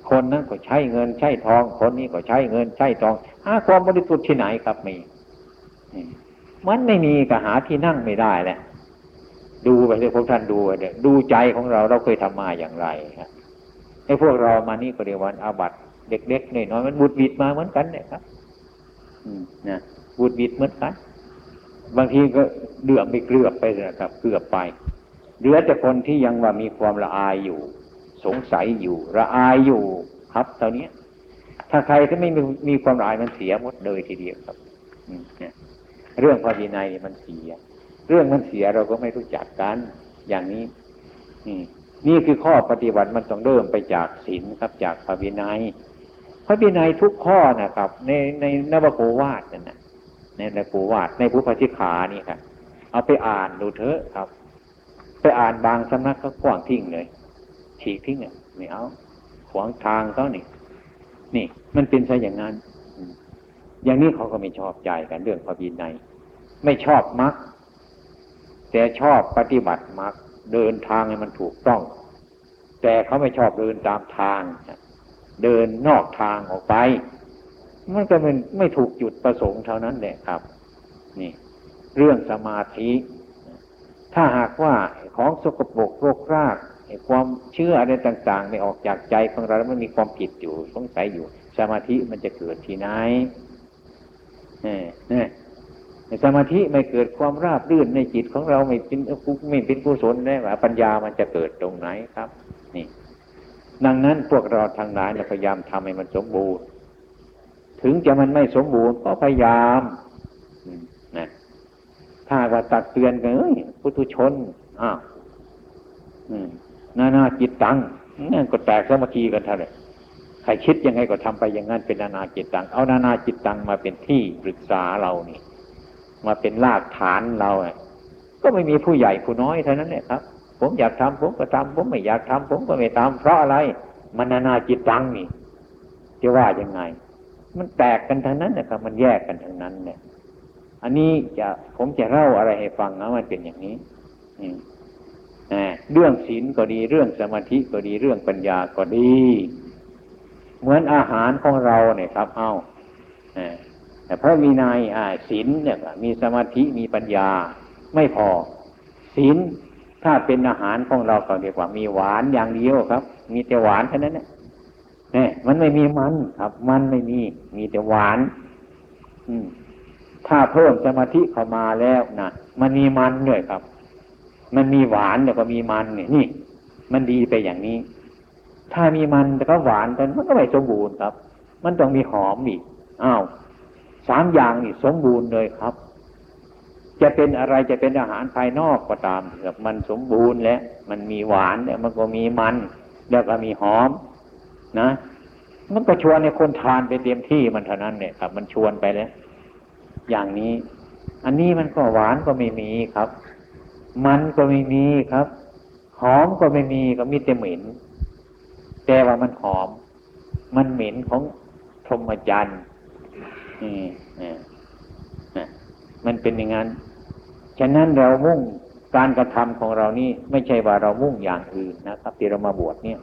คนนั้นก็ใช้เงินใช้ทอง คนนี้ก็ใช้เงินใช้ทองหาความบริสุทธิ์ที่ไหนครับมีมันไม่มีก็หาที่นั่งไม่ได้แหละดูไปเลยพวกท่านดูไปเลยดูใจของเราเราเคยทำมาอย่างไรครับไอ้พวกเรามานี่ก็เรียกว่าอาบัตเด็กๆน้อยๆมันบุดบิดมาเหมือนกันเนี่ยครับ อืมนะบุดบิดเหมือนกัน บางทีก็เดือดไปเกลือบไปนะครับเกลือบไปเหลือแต่คนที่ยังว่ามีความละอายอยู่ สงสัยอยู่ละอายอยู่ครับตอนนี้ถ้าใครที่ไม่มีมีความละอายมันเสียหมดเลยทีเดียวครับเนี่ยเรื่องพระวินัยนี่มันเสีย เรื่องมันเสียเราก็ไม่รู้จักกันอย่างนี้นี่นี่คือข้อปฏิบัติมันต้องเริ่มไปจากศีลครับ จากพระวินัยพระวินัยทุกข้อนะครับ ในในนวโกวาทนั่นนะ ในนวโกวาทในพุทธชิขานี่ครับเอาไปอ่านดูเถอะครับ ไปอ่านบางสำนักก็กว้างทิ้งเลย ฉีกทิ้งเนี่ยไม่เอาขวางทางเขานี่นี่ มันเป็นซะอย่างนั้นอย่างนี้เขาก็ไม่ชอบใจกันเรื่องพระวินัยไม่ชอบมรรคแต่ชอบปฏิบัติมรรคเดินทางให้มันถูกต้อง แต่เขาไม่ชอบเดินตามทางเดินนอกทางออกไป มันก็เป็นไม่ถูกจุดประสงค์เท่านั้นแหละครับ นี่ เรื่องสมาธิ ถ้าหากว่าของสกปรกโรครากความเชื่ออะไรต่างๆไม่ออกจากใจของเราแล้วมันมีความผิดอยู่สงสัยอยู่ สมาธิมันจะเกิดที่ไหนเนี่ยเนี่สมาธิไม่เกิดความราบรื่นในจิตของเราไม่เป็นไม่เป็นกุศลแน่ว่าปัญญามันจะเกิดตรงไหนครับ นี่ ดังนั้นพวกเราทางหลายเราพยายามทำให้มันสมบูรณ์ ถึงจะมันไม่สมบูรณ์ก็พยายามนะถ้าว่าตักเตือนกันเอ้ยพุทุชนอ้าวอืมนานาจิตตังนั่นก็แตกสามัคคีกันเท่าไหร่ใครคิดยังไงก็ทำไปอย่างนั้นเป็นนานาจิตตัง เอานานาจิตตังมาเป็นที่ปรึกษาเรานี่ มาเป็นรากฐานเราอะก็ไม่มีผู้ใหญ่ผู้น้อยเท่านั้นเนี่ยครับ ผมอยากทำผมก็ทำผมไม่อยากทำผมก็ไม่ทำเพราะอะไร มันนานาจิตตังนี่จะว่ายังไง มันแตกกันทั้งนั้นนะครับ มันแยกกันทั้งนั้นเนี่ย อันนี้จะผมจะเล่าอะไรให้ฟังนะมันเป็นอย่างนี้อ่าเรื่องศีลก็ดีเรื่องสมาธิก็ดีเรื่องปัญญาก็ดี เหมือนอาหารของเราเนี่ยครับ เอาอ่าแต่พระมีนายศีลเนี่ยมีสมาธิมีปัญญาไม่พอศีลถ้าเป็นอาหารของเราก็เรียกว่า มีหวานอย่างเดียวครับ มีแต่หวานแค่นั้นเนี่ย นี่ยมันไม่มีมันครับ มันไม่มี มีแต่หวาน อืมถ้าเพิ่มสมาธิเข้ามาแล้วนะมันมีมันด้วยครับ มันมีหวานแล้วก็มีมันเนี่ยนี่ มันดีไปอย่างนี้ ถ้ามีมันแต่ก็หวานแต่มันก็ไม่สมบูรณ์ครับ มันต้องมีหอมอีกอ้าวสามอย่างนี่สมบูรณ์เลยครับ จะเป็นอะไรจะเป็นอาหารภายนอกก็ตามเถอะมันสมบูรณ์แล้วมันมีหวานแล้วมันก็มีมัน แล้วก็มีหอม นะมันก็ชวนในคนทานไปเต็มที่มันเท่านั้นเนี่ยครับ มันชวนไปแล้ว อย่างนี้ อันนี้มันก็หวานก็ไม่มีครับ มันก็ไม่มีครับ หอมก็ไม่มีก็มีแต่เหม็นแต่ว่ามันหอม มันเหม็นของพรหมจรรย์นี่นี่นะมันเป็นอย่างนั้น ฉะนั้นเรามุ่งการกระทำของเรานี่ไม่ใช่ว่าเรามุ่งอย่างอื่นนะครับ ที่เรามาบวชเนี่ย